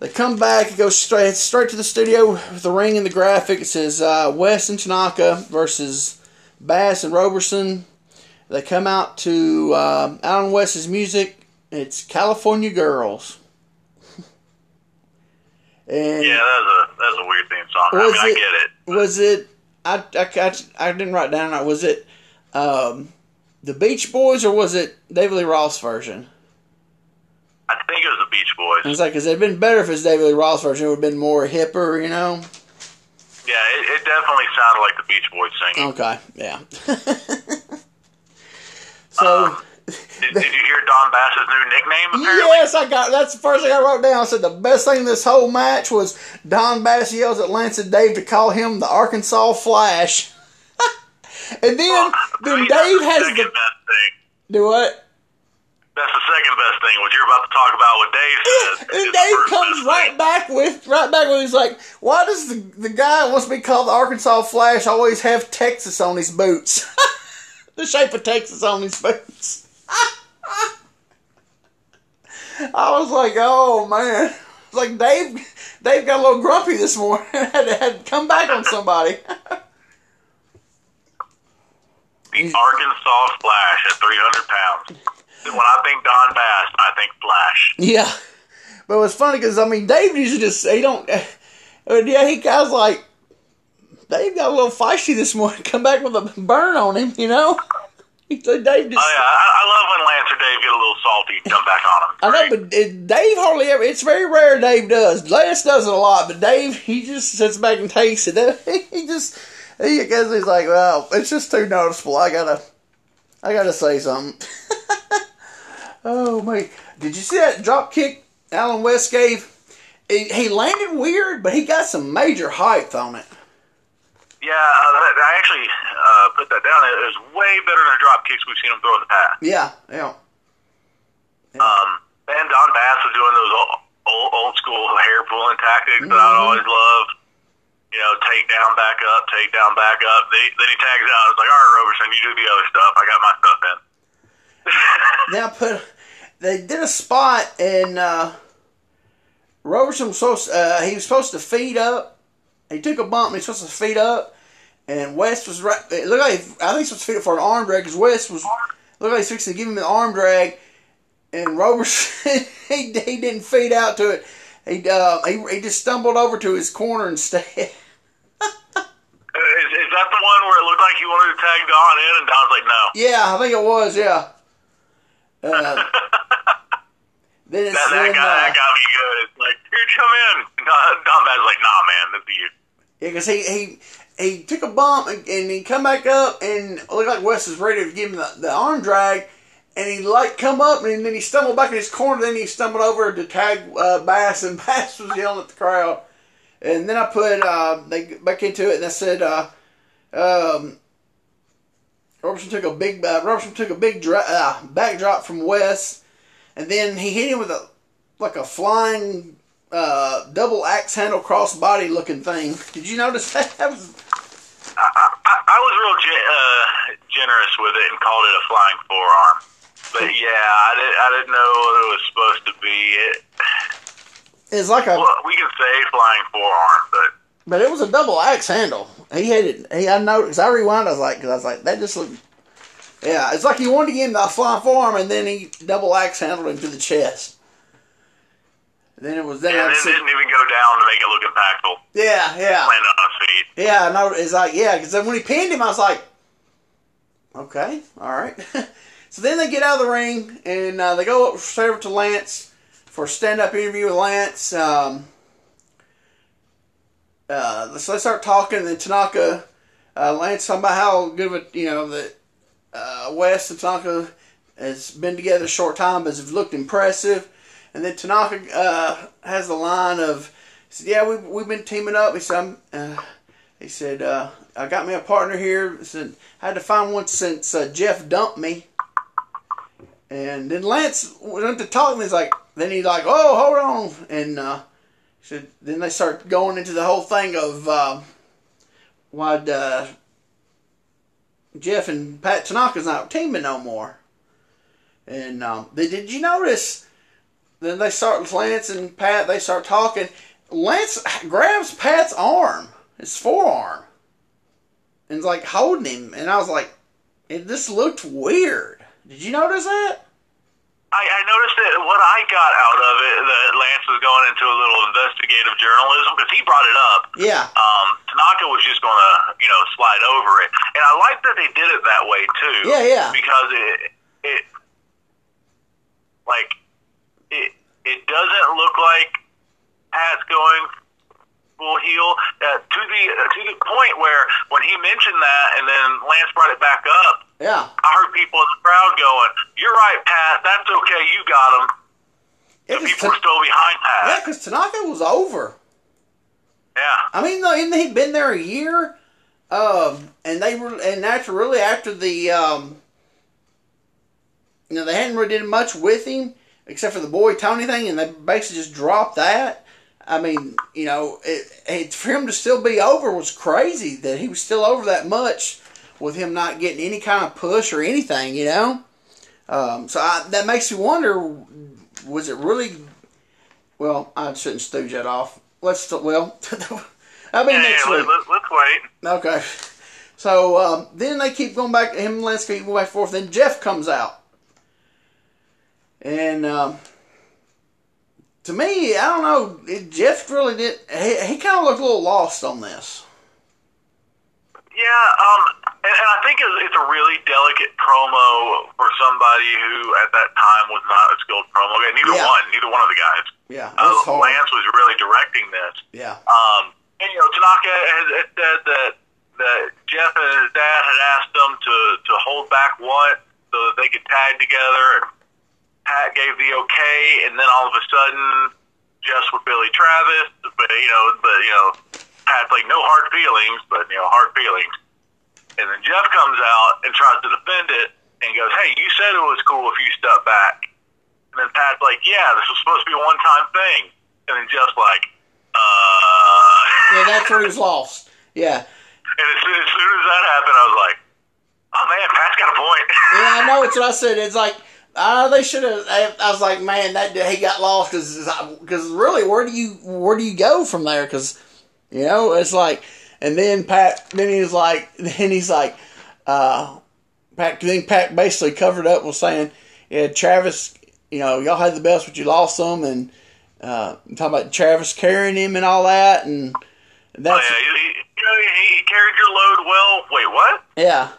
they come back, it goes straight straight to the studio with the ring and the graphic. It says uh, West and Tanaka versus Bass and Roberson. They come out to um Alan West's music. It's California Girls. And Yeah, that's a that's a weird theme song. I mean, I it- get it. was it? I, I, I, I didn't write down. Was it um, the Beach Boys or was it David Lee Roth's version? I think it was the Beach Boys. I was like, because it'd been better if it's David Lee Roth's version. It would have been more hipper, you know. Yeah, it, it definitely sounded like the Beach Boys singing. Okay, yeah. so Um, Did, did you hear Don Bass's new nickname? Apparently, yes, I got. That's the first thing I wrote down. I said the best thing in this whole match was Don Bass yells at Lance and Dave to call him the Arkansas Flash, and then I then Dave has the best thing. do what? That's the second best thing. What you're about to talk about, what Dave says. And Dave comes right thing. back with right back with he's like, why does the the guy that wants to be called the Arkansas Flash always have Texas on his boots? the shape of Texas on his boots. I was like, oh man. It's like Dave Dave got a little grumpy this morning. had, to, had come back on somebody. The Arkansas Flash at 300 pounds. When I think Don Bass, I think Flash. yeah. But it was funny because I mean Dave usually just he don't yeah, he guys like Dave got a little feisty this morning, come back with a burn on him, you know? Dave just. Oh yeah, I, I love when Lance or Dave get a little salty and come back on him. I know, but uh, Dave hardly ever. It's very rare Dave does. Lance does it a lot, but Dave he just sits back and takes it. He just he because he's like, well, it's just too noticeable. I gotta, I gotta say something. oh my! Did you see that drop kick Alan West gave? He, he landed weird, but he got some major height on it. Yeah, uh, I actually uh, put that down. It was way better than the drop kicks we've seen him throw in the past. Yeah, yeah. Um, and Don Bass was doing those old, old, old school hair pulling tactics that I'd Mhm. always loved. You know, take down, back up, take down, back up. They, then he tags out. It's like, all right, Roberson, you do the other stuff. I got my stuff in. Now put they did a spot and uh, Robertson was supposed uh, he was supposed to feed up. He took a bump. and He was supposed to feed up, and West was right. It looked like I think he was supposed to feed up for an arm drag because West was looked like he was fixing to give him an arm drag, and Robertson he, he didn't feed out to it. He uh, he he just stumbled over to his corner instead. Uh, Is, is that the one where it looked like he wanted to tag Don in, and Don's like, no. yeah, I think it was. Yeah. Uh, then it's That, that, then, got, uh, that got me good. It's like, here, come in. Don, Don Bass like, nah, man, this is you. Yeah, because he, he he took a bump and, and he come back up and looked like Wes was ready to give him the, the arm drag, and he like come up and then he stumbled back in his corner. Then he stumbled over to tag uh, Bass, and Bass was yelling at the crowd. And then I put uh, they back into it and I said, uh, um, Robertson took a big uh, Robertson took a big dra- uh, backdrop from Wes, and then he hit him with a like a flying uh, double axe handle crossbody looking thing. Did you notice that? I, I, I was real ge- uh, generous with it and called it a flying forearm. But yeah, I, did, I didn't know what it was supposed to be. It, it's like a, well, we can say flying forearm, but but it was a double axe handle. He had it. He I noticed. I rewound. I was like, cause I was like, that just looked. Yeah, it's like he wanted to give him the flying forearm, and then he double axe handled him to the chest. Then it was then yeah, I it didn't even go down to make it look impactful. yeah, yeah. Landed on his feet. Yeah, I know. It's like, yeah, because then when he pinned him, I was like, okay, all right. so then they get out of the ring and uh, they go up straight over to Lance for a stand up interview with Lance. Um, uh, so they start talking, and then Tanaka, uh, Lance talking about how good of a, you know, that uh, West and Tanaka has been together a short time, but has looked impressive. And then Tanaka uh, has the line of, said, "Yeah, we've, we've been teaming up." He said, uh, "He said uh, I got me a partner here." He said, "I had to find one since uh, Jeff dumped me." And then Lance went to talk, and he's like, then he's like, "Oh, hold on," and uh, then they start going into the whole thing of uh, why uh, Jeff and Pat Tanaka's not teaming no more. And um, they, did you notice? Then they start Lance and Pat. They start talking. Lance grabs Pat's arm, his forearm, and is like holding him. And I was like, it just looked weird. Did you notice that? I, I noticed that what I got out of it, that Lance was going into a little investigative journalism because he brought it up. Yeah. Um, Tanaka was just going to, you know, slide over it, and I like that they did it that way too. Yeah, yeah. Because it, it, like, it, it doesn't look like Pat's going full heel uh, to the uh, to the point where when he mentioned that, and then Lance brought it back up. Yeah. I heard people in the crowd going, "You're right, Pat. That's okay. You got him." Yeah, The people were still behind Pat. yeah, Pat. 'cause Tanaka was over. Yeah. I mean, though, even he'd been there a year, um, and they were, and after really after the, um, you know, they hadn't really did much with him except for the boy Tony thing, and they basically just dropped that. I mean, you know, it, it, for him to still be over was crazy that he was still over that much with him not getting any kind of push or anything, you know. Um, so I, that makes you wonder: was it really? Well, I shouldn't stooge that off. Let's well, I mean Yeah, next yeah, week. let, let's wait. Okay. So um, then they keep going back. Him and Lance keep going back and forth. Then Jeff comes out, and um, to me, I don't know. It, Jeff really did. He, he kind of looked a little lost on this. Yeah, um, and, and I think it's, it's a really delicate promo for somebody who at that time was not a skilled promo guy. Neither Yeah. one, neither one of the guys. Yeah, Uh, hard. Lance was really directing this. Yeah, Um, and you know, Tanaka had, had said that that Jeff and his dad had asked them to to hold back what so that they could tag together, and Pat gave the okay, and then all of a sudden, just with Billy Travis, but you know, but you know, Pat's like no hard feelings, but you know, hard feelings, and then Jeff comes out and tries to defend it and goes, "Hey, you said it was cool if you step back," and then Pat's like, "Yeah, this was supposed to be a one-time thing," and then Jeff's like, "Uh." yeah, that's where he was lost. Yeah, And as soon, as soon as that happened, I was like, "Oh man, Pat's got a point." yeah, I know. It's what I said. It's like. Uh, they should have. I, I was like, man, that he got lost because because really, where do you where do you go from there? Because you know, it's like, and then Pat, then he was like, then he's like, uh, Pat, then Pat basically covered up with saying, yeah, Travis, you know, y'all had the best, but you lost them, and uh, talking about Travis carrying him and all that, and Oh, that's yeah, he, he, he, he carried your load well. Wait, what? yeah,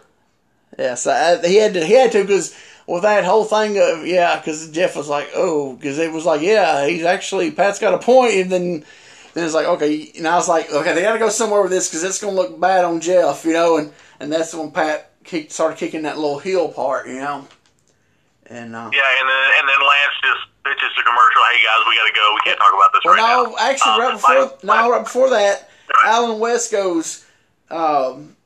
yeah. So I, he had to, he had to because with that whole thing of yeah, because Jeff was like, oh, because it was like, yeah, he's actually Pat's got a point, and then. Then it's like okay, and I was like, okay, they got to go somewhere with this because it's gonna look bad on Jeff, you know, and and that's when Pat kicked, started kicking that little heel part, you know, and uh, Yeah, and then and then Lance just pitches the commercial. Hey guys, we got to go. We can't talk about this Well, right no, now. actually, Um, right before my- no, right before that, Right. Alan West goes. Um,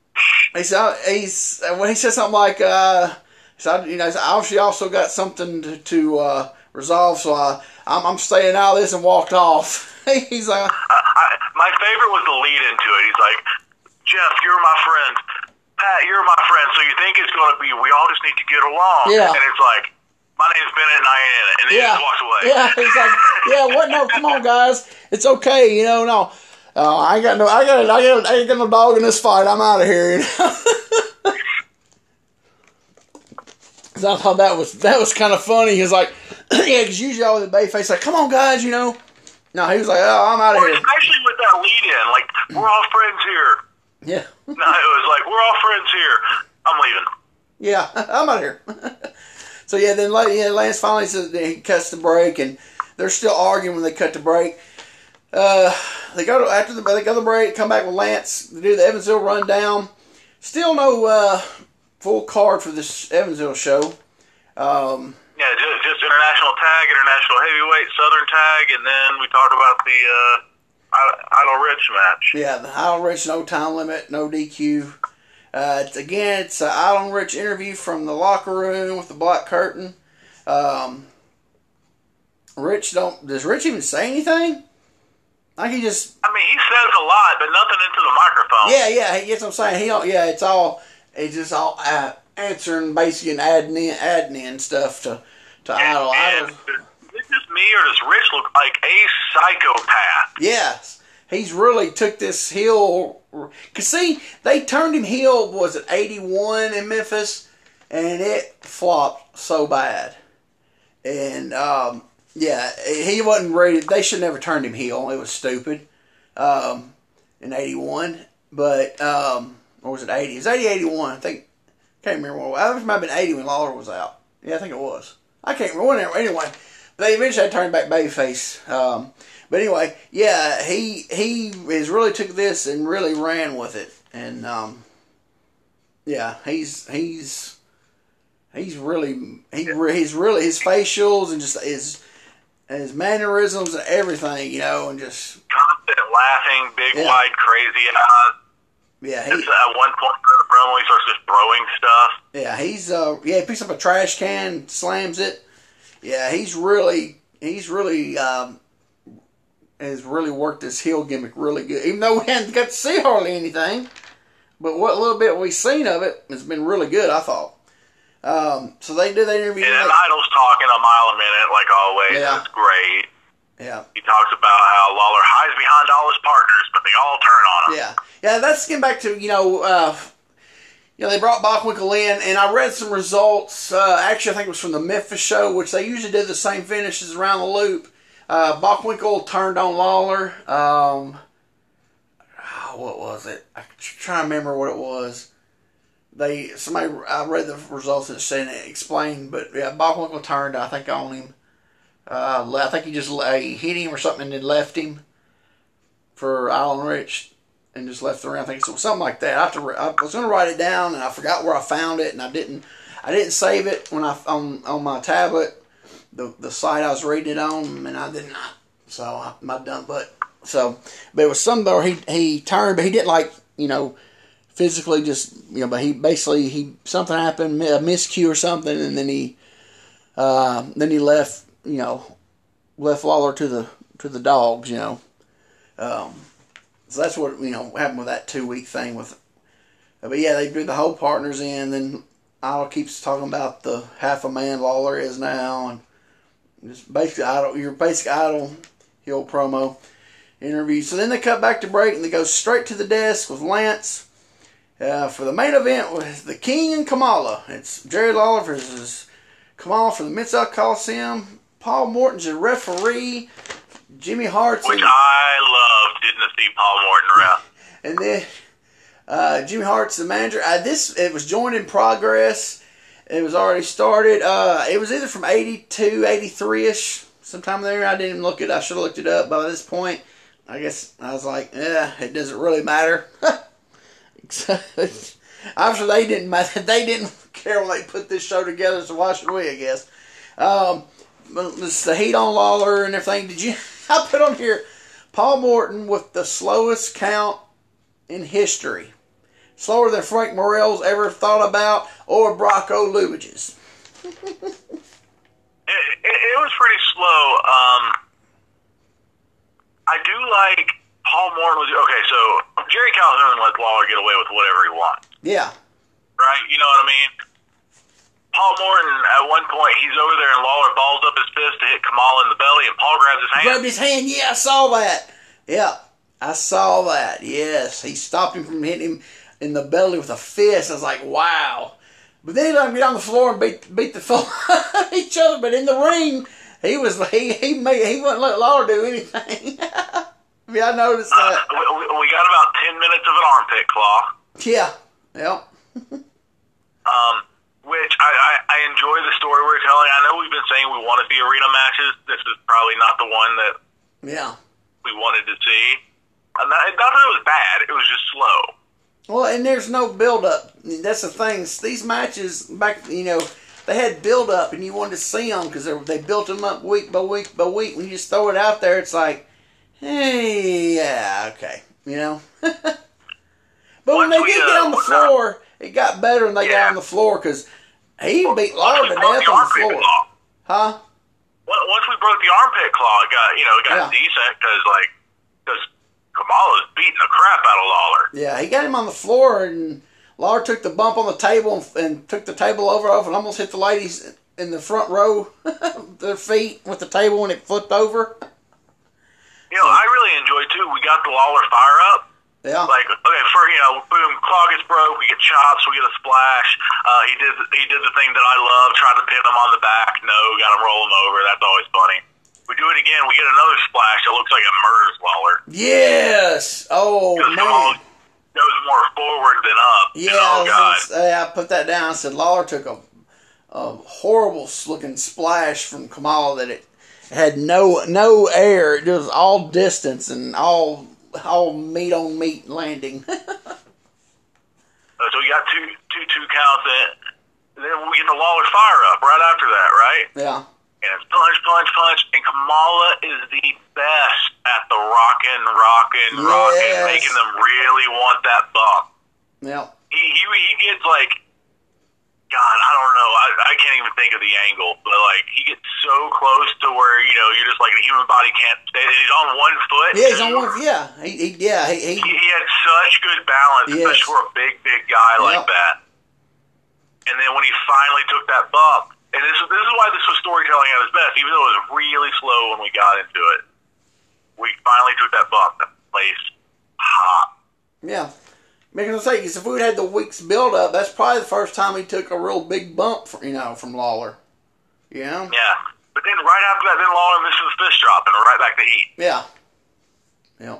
he said he's when he said something like, uh, he said, you know, I obviously also got something to, to uh, resolve, so I, I'm, I'm staying out of this and walked off. he's like, I, I, my favorite was the lead into it. He's like, Jeff, you're my friend. Pat, you're my friend. So you think it's going to be? We all just need to get along. Yeah. And it's like, my name's Bennett and I ain't in it. And then he yeah, just walks away. yeah. He's like, yeah, what? No, come on, guys, it's okay, you know, no. Uh, I ain't got no, I got, I got, I ain't got no dog in this fight. I'm out of here. You know? I thought that was that was kind of funny. He was like, yeah, because usually all the bayface like, come on, guys, you know. No, he was like, oh, I'm out of here. Especially with that lead in, like we're all friends here. Yeah, No, it was like we're all friends here. I'm leaving. yeah, I'm out of here. so yeah, then yeah, Lance finally says that he cuts the break, and they're still arguing when they cut the break. Uh, they go to after the they go to the break, come back with Lance to do the Evansville rundown. Still no uh, full card for this Evansville show. Um, Yeah, just, just international tag, international heavyweight, southern tag, and then we talked about the uh, I- Idol Rich match. yeah, the Idol Rich, no time limit, no DQ. Uh, it's, again, it's an Idol Rich interview from the locker room with the black curtain. Um, Rich don't does Rich even say anything? Like he just I mean, he says a lot, but nothing into the microphone. yeah yeah he gets what I'm saying he don't yeah it's all it's just all uh, answering basically and adding in adding in stuff to to And, Idol and Idol. is just me, or does Rich look like a psychopath? Yes, he's really took this heel. Cause see, they turned him heel. Was it eighty one in Memphis, and it flopped so bad. And um, yeah, he wasn't ready. They should never turned him heel. It was stupid. Um, in eighty one, but um, or was it eighty? It was 80, 81. I think. Can't remember. What, I think it might have been eighty when Lawler was out. Yeah, I think it was. I can't remember. Anyway, they eventually to back babyface. Um, but anyway, yeah, he he has really took this and really ran with it, and um, yeah, he's he's he's really he he's really his facials and just his his mannerisms and everything, you know, and just Constant laughing, big, Yeah. wide, crazy eyes. Yeah, he at one point in the promo, he starts just throwing stuff. yeah he's uh yeah he picks up a trash can, slams it. Yeah, he's really he's really um, has really worked this heel gimmick really good. Even though we haven't got to see hardly anything, but what little bit we've seen of it has been really good. I thought. Um, so they did that interview. And then like- Idol's talking a mile a minute, like always. Yeah. It's great. yeah, He talks about how Lawler hides behind all his they all turn on him. yeah, yeah. That's getting back to you know. Uh, you know, they brought Bockwinkel in, and I read some results. Uh, actually, I think it was from the Memphis show, which they usually do the same finishes around the loop. Uh, Bockwinkel turned on Lawler. Um, oh, what was it? I'm trying to remember what it was. they somebody I read the results and said it explained, but yeah, Bockwinkel turned I think on him. Uh, I think he just uh, he hit him or something and then left him for Island Rich and just left the ring. I think so, something like that. I, have to, I was going to write it down and I forgot where I found it and I didn't. I didn't save it when I on on my tablet, the the site I was reading it on, and I didn't. So I, my dumb butt. So, but it was somewhere he he turned, but he didn't like you know physically just you know, but he basically he something happened, a miscue or something, and then he uh, then he left you know left Lawler to the to the dogs, you know. Um, so that's what you know happened with that two week thing with. But yeah, they drew the whole partners in. Then Idol keeps talking about the half a man Lawler is now, and just basically Idol your basic Idol heel promo interview. So then they cut back to break and they go straight to the desk with Lance uh, for the main event with the King and Kamala. It's Jerry Lawler versus Kamala for the Mid South Coliseum. Paul Morton's a referee. Jimmy Hart's which I loved to see Paul Morton ref. and then uh, Jimmy Hart's the manager. Uh, this it was joined in progress. It was already started. Uh, it was either from 82, 83 ish, sometime there. I didn't even look it. I should have looked it up. By this point, I guess I was like, yeah, it doesn't really matter. Obviously, they didn't matter. They didn't care when they put this show together. So why should we? I guess. Um, it's the heat on Lawler and everything. Did you? I put on here Paul Morton with the slowest count in history slower than Frank Morrell's ever thought about, or Bronko Lubich's. it, it, it, was pretty slow. Um, I do like Paul Morton. Was, okay, so Jerry Calhoun lets Lawler get away with whatever he wants. Yeah. Right? You know what I mean? Paul Morton, at one point, he's over there and Lawler balls up his fist to hit Kamala in the belly, and Paul grabs his hand. Grabbed his hand. Yeah, I saw that. Yeah, I saw that. Yes, he stopped him from hitting him in the belly with a fist. I was like, wow. But then he let him get on the floor and beat beat the fuck each other. But in the ring, he was he he made he wouldn't let Lawler do anything. yeah, I noticed that. Uh, we, we, got about ten minutes of an armpit claw. Yeah. Yep. um, which I, I I enjoy the story we're telling. I know we've been saying we want to see arena matches. This is probably not the one that. Yeah. We wanted to see. And not, not that it was bad. It was just slow. Well, and there's no build up. That's the thing. These matches back, you know, they had build up, and you wanted to see them because they built them up week by week by week. When you just throw it out there, it's like, hey, yeah, okay, you know. but when they did get uh, on the uh, floor, it got better when they yeah. got on the floor because he beat Lawler to death on the floor. Claw. Huh? Once we broke the armpit claw, it got you know it got yeah. decent because like because Kamala's beating the crap out of Lawler. Yeah, he got him on the floor, and Lawler took the bump on the table and, and took the table over off and almost hit the ladies in the front row, their feet with the table when it flipped over. You know, I really enjoyed too. We got the Lawler fire up. Yeah. Like okay, for you know, boom, claw gets broke, we get chops, we get a splash. Uh, he did he did the thing that I love, tried to pin him on the back. No, got him roll him over. That's always funny. We do it again, we get another splash that looks like it murders Lawler. Yes. Oh man. Goes more forward than up. Yeah, oh, God. I, I put that down. I said Lawler took a, a horrible looking splash from Kamal that it had no no air. It was all distance and all all meat on meat landing. Oh, so we got two two two counts in. Then we get the Lawler fire up right after that, right? Yeah and it's punch, punch, punch. And Kamala is the best at the rockin', rockin', yes. rockin', making them really want that bump. Yeah. He, he, he gets like, God, I don't know. I, I can't even think of the angle, but like he gets so close to where you know you're just like the human body can't stay. He's on one foot. Yeah, he's on one. Yeah, he, he yeah he, he, he had such good balance, especially for a big big guy yep. like that. And then when he finally took that bump, and this, this is why this was storytelling at its best, even though it was really slow when we got into it. We finally took that bump. That place hot. Yeah. Making a mistake, if we'd had the week's build up, that's probably the first time he took a real big bump, from, you know, from Lawler. Yeah. Yeah. But then right after that, then Lawler misses the fist drop and right back to heat. Yeah. Yeah.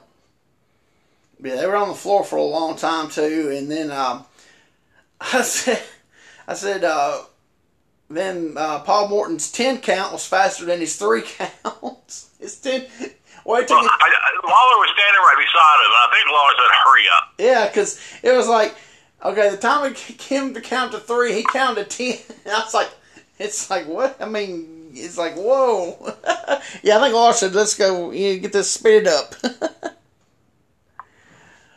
Yeah, they were on the floor for a long time too, and then um, I said, I said, uh, then uh, Paul Morton's ten count was faster than his three counts. His ten. Well, it took Well, I, I, Lawler was standing right beside him, and I think Lawler said, "Hurry up." Yeah, because it was like, okay, the time it came to count to three, he counted ten. And I was like, it's like, what? I mean, it's like, whoa. yeah, I think Lawler said, let's go you know, get this speeded up.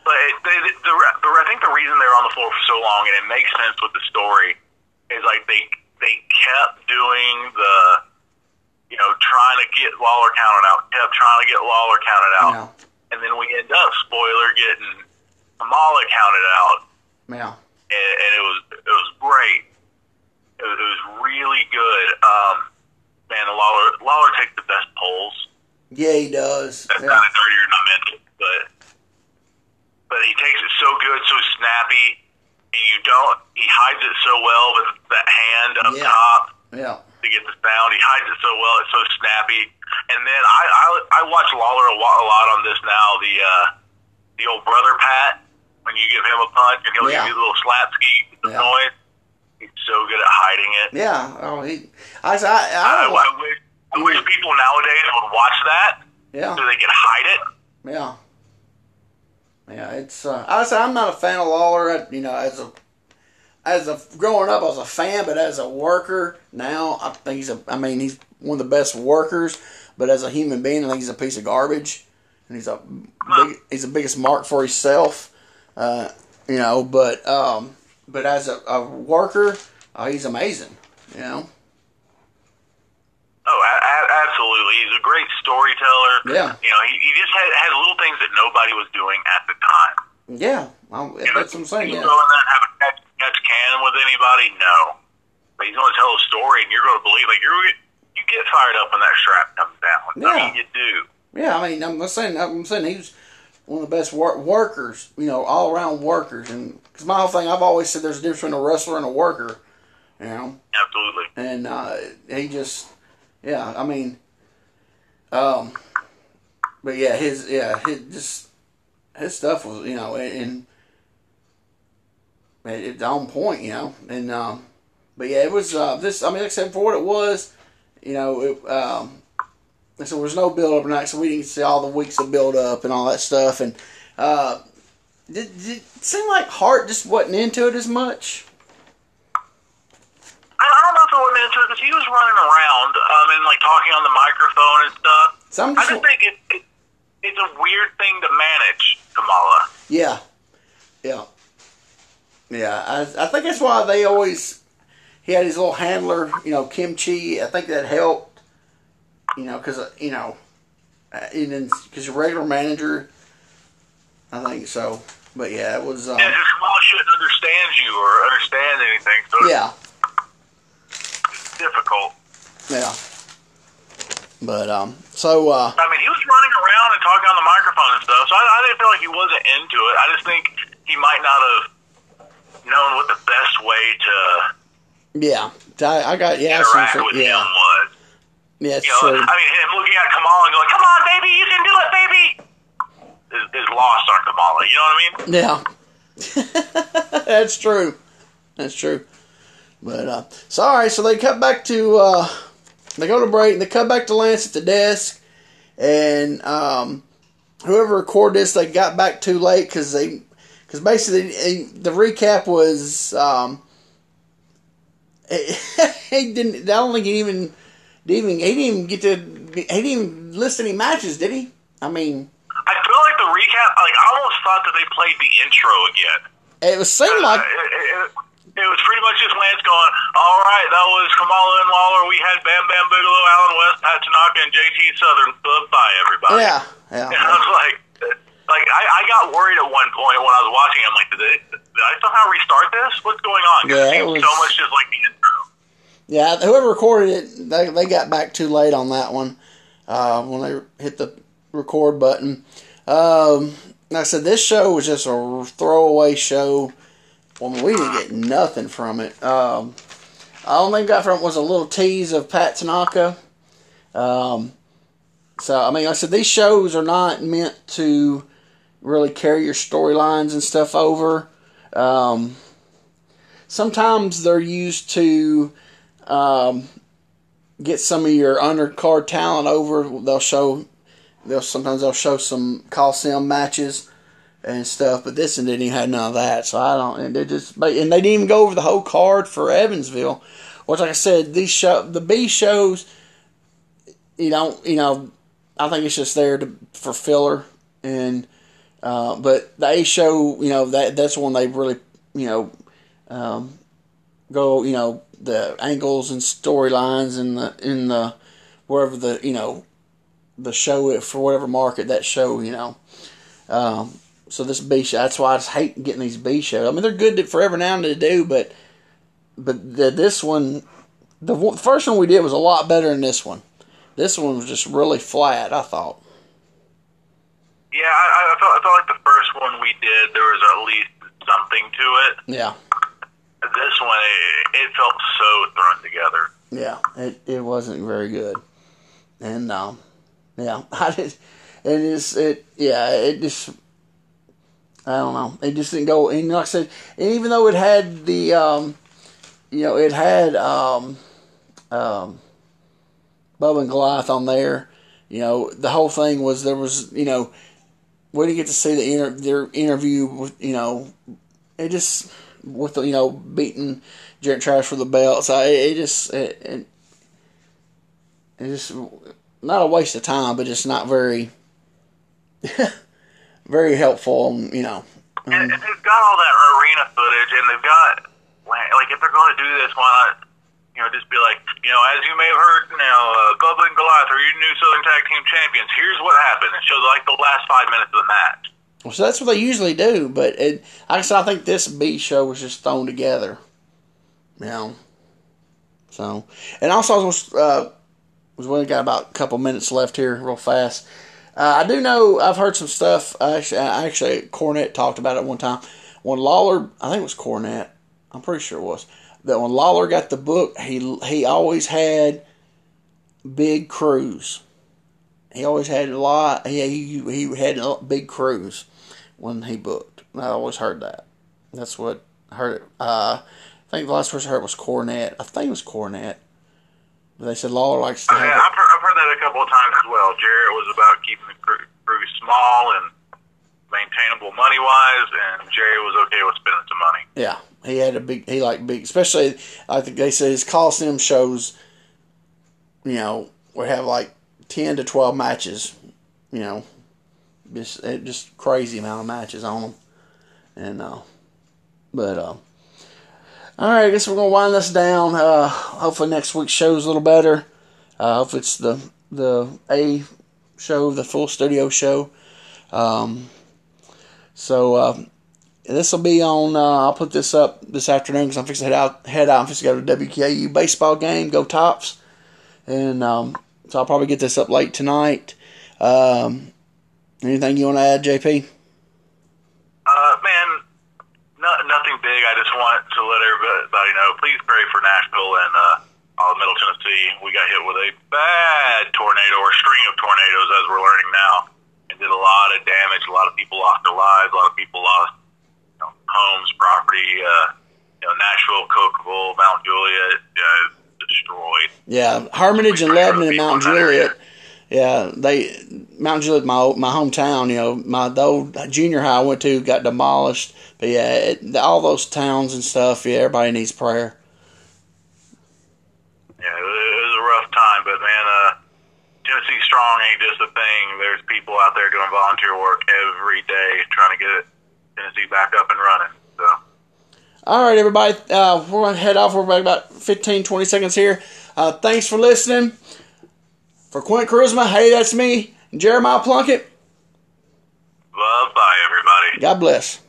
But it, they, the, the, the, I think the reason they were on the floor for so long, and it makes sense with the story, is like they they kept doing the, you know, trying to get Lawler counted out, kept trying to get Lawler counted out, yeah. and then we end up spoiler getting Kamala counted out, Yeah. and, and it was it was great. It was, it was really good. Um, man, Lawler Lawler takes the best polls. Yeah, he does. That's Yeah. kind of dirtier than I meant it, but but he takes it so good, so snappy, and you don't. He hides it so well with that hand up Yeah. top Yeah. To get the sound. He hides it so well; it's so snappy. And then I I, I watch Lawler a, a lot on this now. The uh, the old brother Pat when you give him a punch and he'll Yeah. give you a little slap ski Yeah. noise. He's so good at hiding it. Yeah. Oh, he. I. I. I, I, I wish I wish people nowadays would watch that Yeah. so they could hide it. Yeah. Yeah, it's. Uh, I say I'm not a fan of Lawler. I, you know, as a as a growing up, I was a fan, but as a worker now, I think he's a. I mean, he's one of the best workers, but as a human being, I think he's a piece of garbage, and he's a big, he's the biggest mark for himself. Uh, you know, but um, but as a, a worker, uh, he's amazing. You know. Oh, a- a- absolutely. He's a great storyteller. Yeah. You know, he, he just had, had little things that nobody was doing at the time. Yeah, that's what I'm saying. You Yeah. go in there and have a catch, catch can with anybody? No. But he's going to tell a story, and you're going to believe. Like you're, you get fired up when that strap comes down. I Yeah. mean, you do. Yeah, I mean, I'm saying I'm saying he's one of the best wor- workers, you know, all around workers. And because my whole thing, I've always said there's a difference between a wrestler and a worker, you know. Absolutely. And uh, he just, yeah, I mean, um, but yeah, his yeah, his just his stuff was, you know, and, and it's on point, you know, and um, but yeah, it was uh, this. I mean, like I said, for what it was, you know, it, um, so there was no build up tonight, so we didn't see all the weeks of build up and all that stuff, and uh, did, did it seem like Hart just wasn't into it as much? I, don't know if I went into it because he was running around um, and like talking on the microphone and stuff. So I'm I just, just think it, it, it's a weird thing to manage, Kamala. Yeah, yeah, yeah. I, I think that's why they always he had his little handler, you know, Kimchee. I think that helped, you know, because you know, uh, and then because your regular manager, I think so. But yeah, it was. Um, Yeah, because Kamala shouldn't understand you or understand anything, so yeah, it's difficult. yeah. But um, so uh, I mean, he was running around and talking on the microphone and stuff, so I, I didn't feel like he wasn't into it. I just think he might not have known what the best way to yeah, I, I got yeah, interact with you- him was. yeah, it's You know, true. I mean, him looking at Kamala and going, "Come on, baby, you can do it, baby," is, is lost on Kamala. You know what I mean? Yeah. That's true. That's true. But uh sorry, so they cut back to uh they go to break and they cut back to Lance at the desk and um whoever recorded this they got back too late cuz they cuz basically the recap was um he didn't I don't think he even didn't even he didn't even get to he didn't even list any matches, did he? I mean, I feel like the recap. Like I almost thought that they played the intro again. it was seemed like Uh, it, it, it was pretty much just Lance going, "All right, that was Kamala and Lawler. We had Bam Bam Bigelow, Alan West, Pat Tanaka, and JT Southern. Goodbye, everybody." yeah, yeah. And I was like, like I, I got worried at one point when I was watching. I'm like, did, they, did I somehow restart this? What's going on? Yeah, it was- so much just like the intro. Yeah, whoever recorded it, they, they got back too late on that one uh, when they hit the record button. Um, like I said, this show was just a throwaway show. Well, we didn't get nothing from it. Um, all they got from it was a little tease of Pat Tanaka. Um, so, I mean, like I said, these shows are not meant to really carry your storylines and stuff over. Um, sometimes they're used to um, get some of your undercard talent over. They'll show, they'll sometimes they'll show some Coliseum matches and stuff, but this one didn't even have none of that. So I don't, and they just, and they didn't even go over the whole card for Evansville, which, like I said, these show the B shows, you don't, you know, I think it's just there to for filler, and uh, but they show, you know, that that's when they really, you know, um, go, you know, the angles and storylines in the in the wherever the you know the show for whatever market that show, you know. Um, so this B show, that's why I just hate getting these B shows. I mean, they're good for every now and to do, but but the, this one, the first one we did was a lot better than this one. This one was just really flat. I thought. Yeah, I, I felt I felt like the first one we did there was at least something to it. Yeah. This one, it, it felt so thrown together. Yeah, it it wasn't very good, and um, yeah, I did. It is it yeah it just I don't know. It just didn't go. And like I said, and even though it had the, um, you know, it had um, um, Bubba and Goliath on there. You know, the whole thing was there was, you know, we didn't get to see the inter- their interview with, you know, it just with the, you know, beating Jarrett Trash for the belt. So it, it just, it, it, it just not a waste of time, but just not very. very helpful, you know. Um, and, and, they've got all that arena footage, and they've got like if they're going to do this, why not? You know, just be like, you know, as you may have heard, know, uh, Bubba and Goliath are your new Southern Tag Team Champions. Here's what happened. It shows like the last five minutes of the match. Well, so that's what they usually do, but it, like I said, I think this B show was just thrown together. You know, so and also I was uh, was we got about a couple minutes left here, real fast. Uh, I do know I've heard some stuff. Actually, actually, Cornette talked about it one time. When Lawler, I think it was Cornette. I'm pretty sure it was that when Lawler got the book, he he always had big crews. He always had a lot. He he, he had a big crews when he booked. I always heard that. That's what I heard. Uh, I think the last person I heard was Cornette. I think it was Cornette. They said Lawler likes to. I have I've, heard, I've heard that a couple of times as well. Jarrett was about keeping the crew, crew small and maintainable money wise, and Jerry was okay with spending some money. Yeah, he had a big. He liked big, especially I think they say his Coliseum shows. You know, we have like ten to twelve matches. You know, just just crazy amount of matches on them, and uh, but uh, all right, I guess we're gonna wind this down. Uh, hopefully next week's show's a little better. Uh, hopefully it's the the A show, the full studio show. Um, so uh, this will be on. Uh, I'll put this up this afternoon because I'm fixing to head out. Head out. I'm fixing to go to WKU baseball game. Go Tops, and um, so I'll probably get this up late tonight. Um, anything you want to add, JP? Uh, man, no, nothing big. I just want to let everybody know. Please pray for Nashville and uh, all of Middle Tennessee. We got hit with a bad tornado or string of tornadoes, as we're learning now, did a lot of damage. A lot of people lost their lives. A lot of people lost you know, homes, property. Uh, you know, Nashville, Cookeville, Mount Juliet, uh, destroyed. Yeah, Hermitage and Lebanon and Mount Juliet. Yeah, they Mount Juliet, my my hometown. You know, my the old junior high I went to got demolished. But yeah, it, all those towns and stuff. Yeah, everybody needs prayer. Yeah, it was a rough time, but man, uh, Tennessee Strong ain't just a thing. There's people out there doing volunteer work every day trying to get Tennessee back up and running. So. All right, everybody. Uh, we're going to head off. We're about 15, 20 seconds here. Uh, thanks for listening. For Quint Charisma, hey, that's me, Jeremiah Plunkett. Bye bye, everybody. God bless.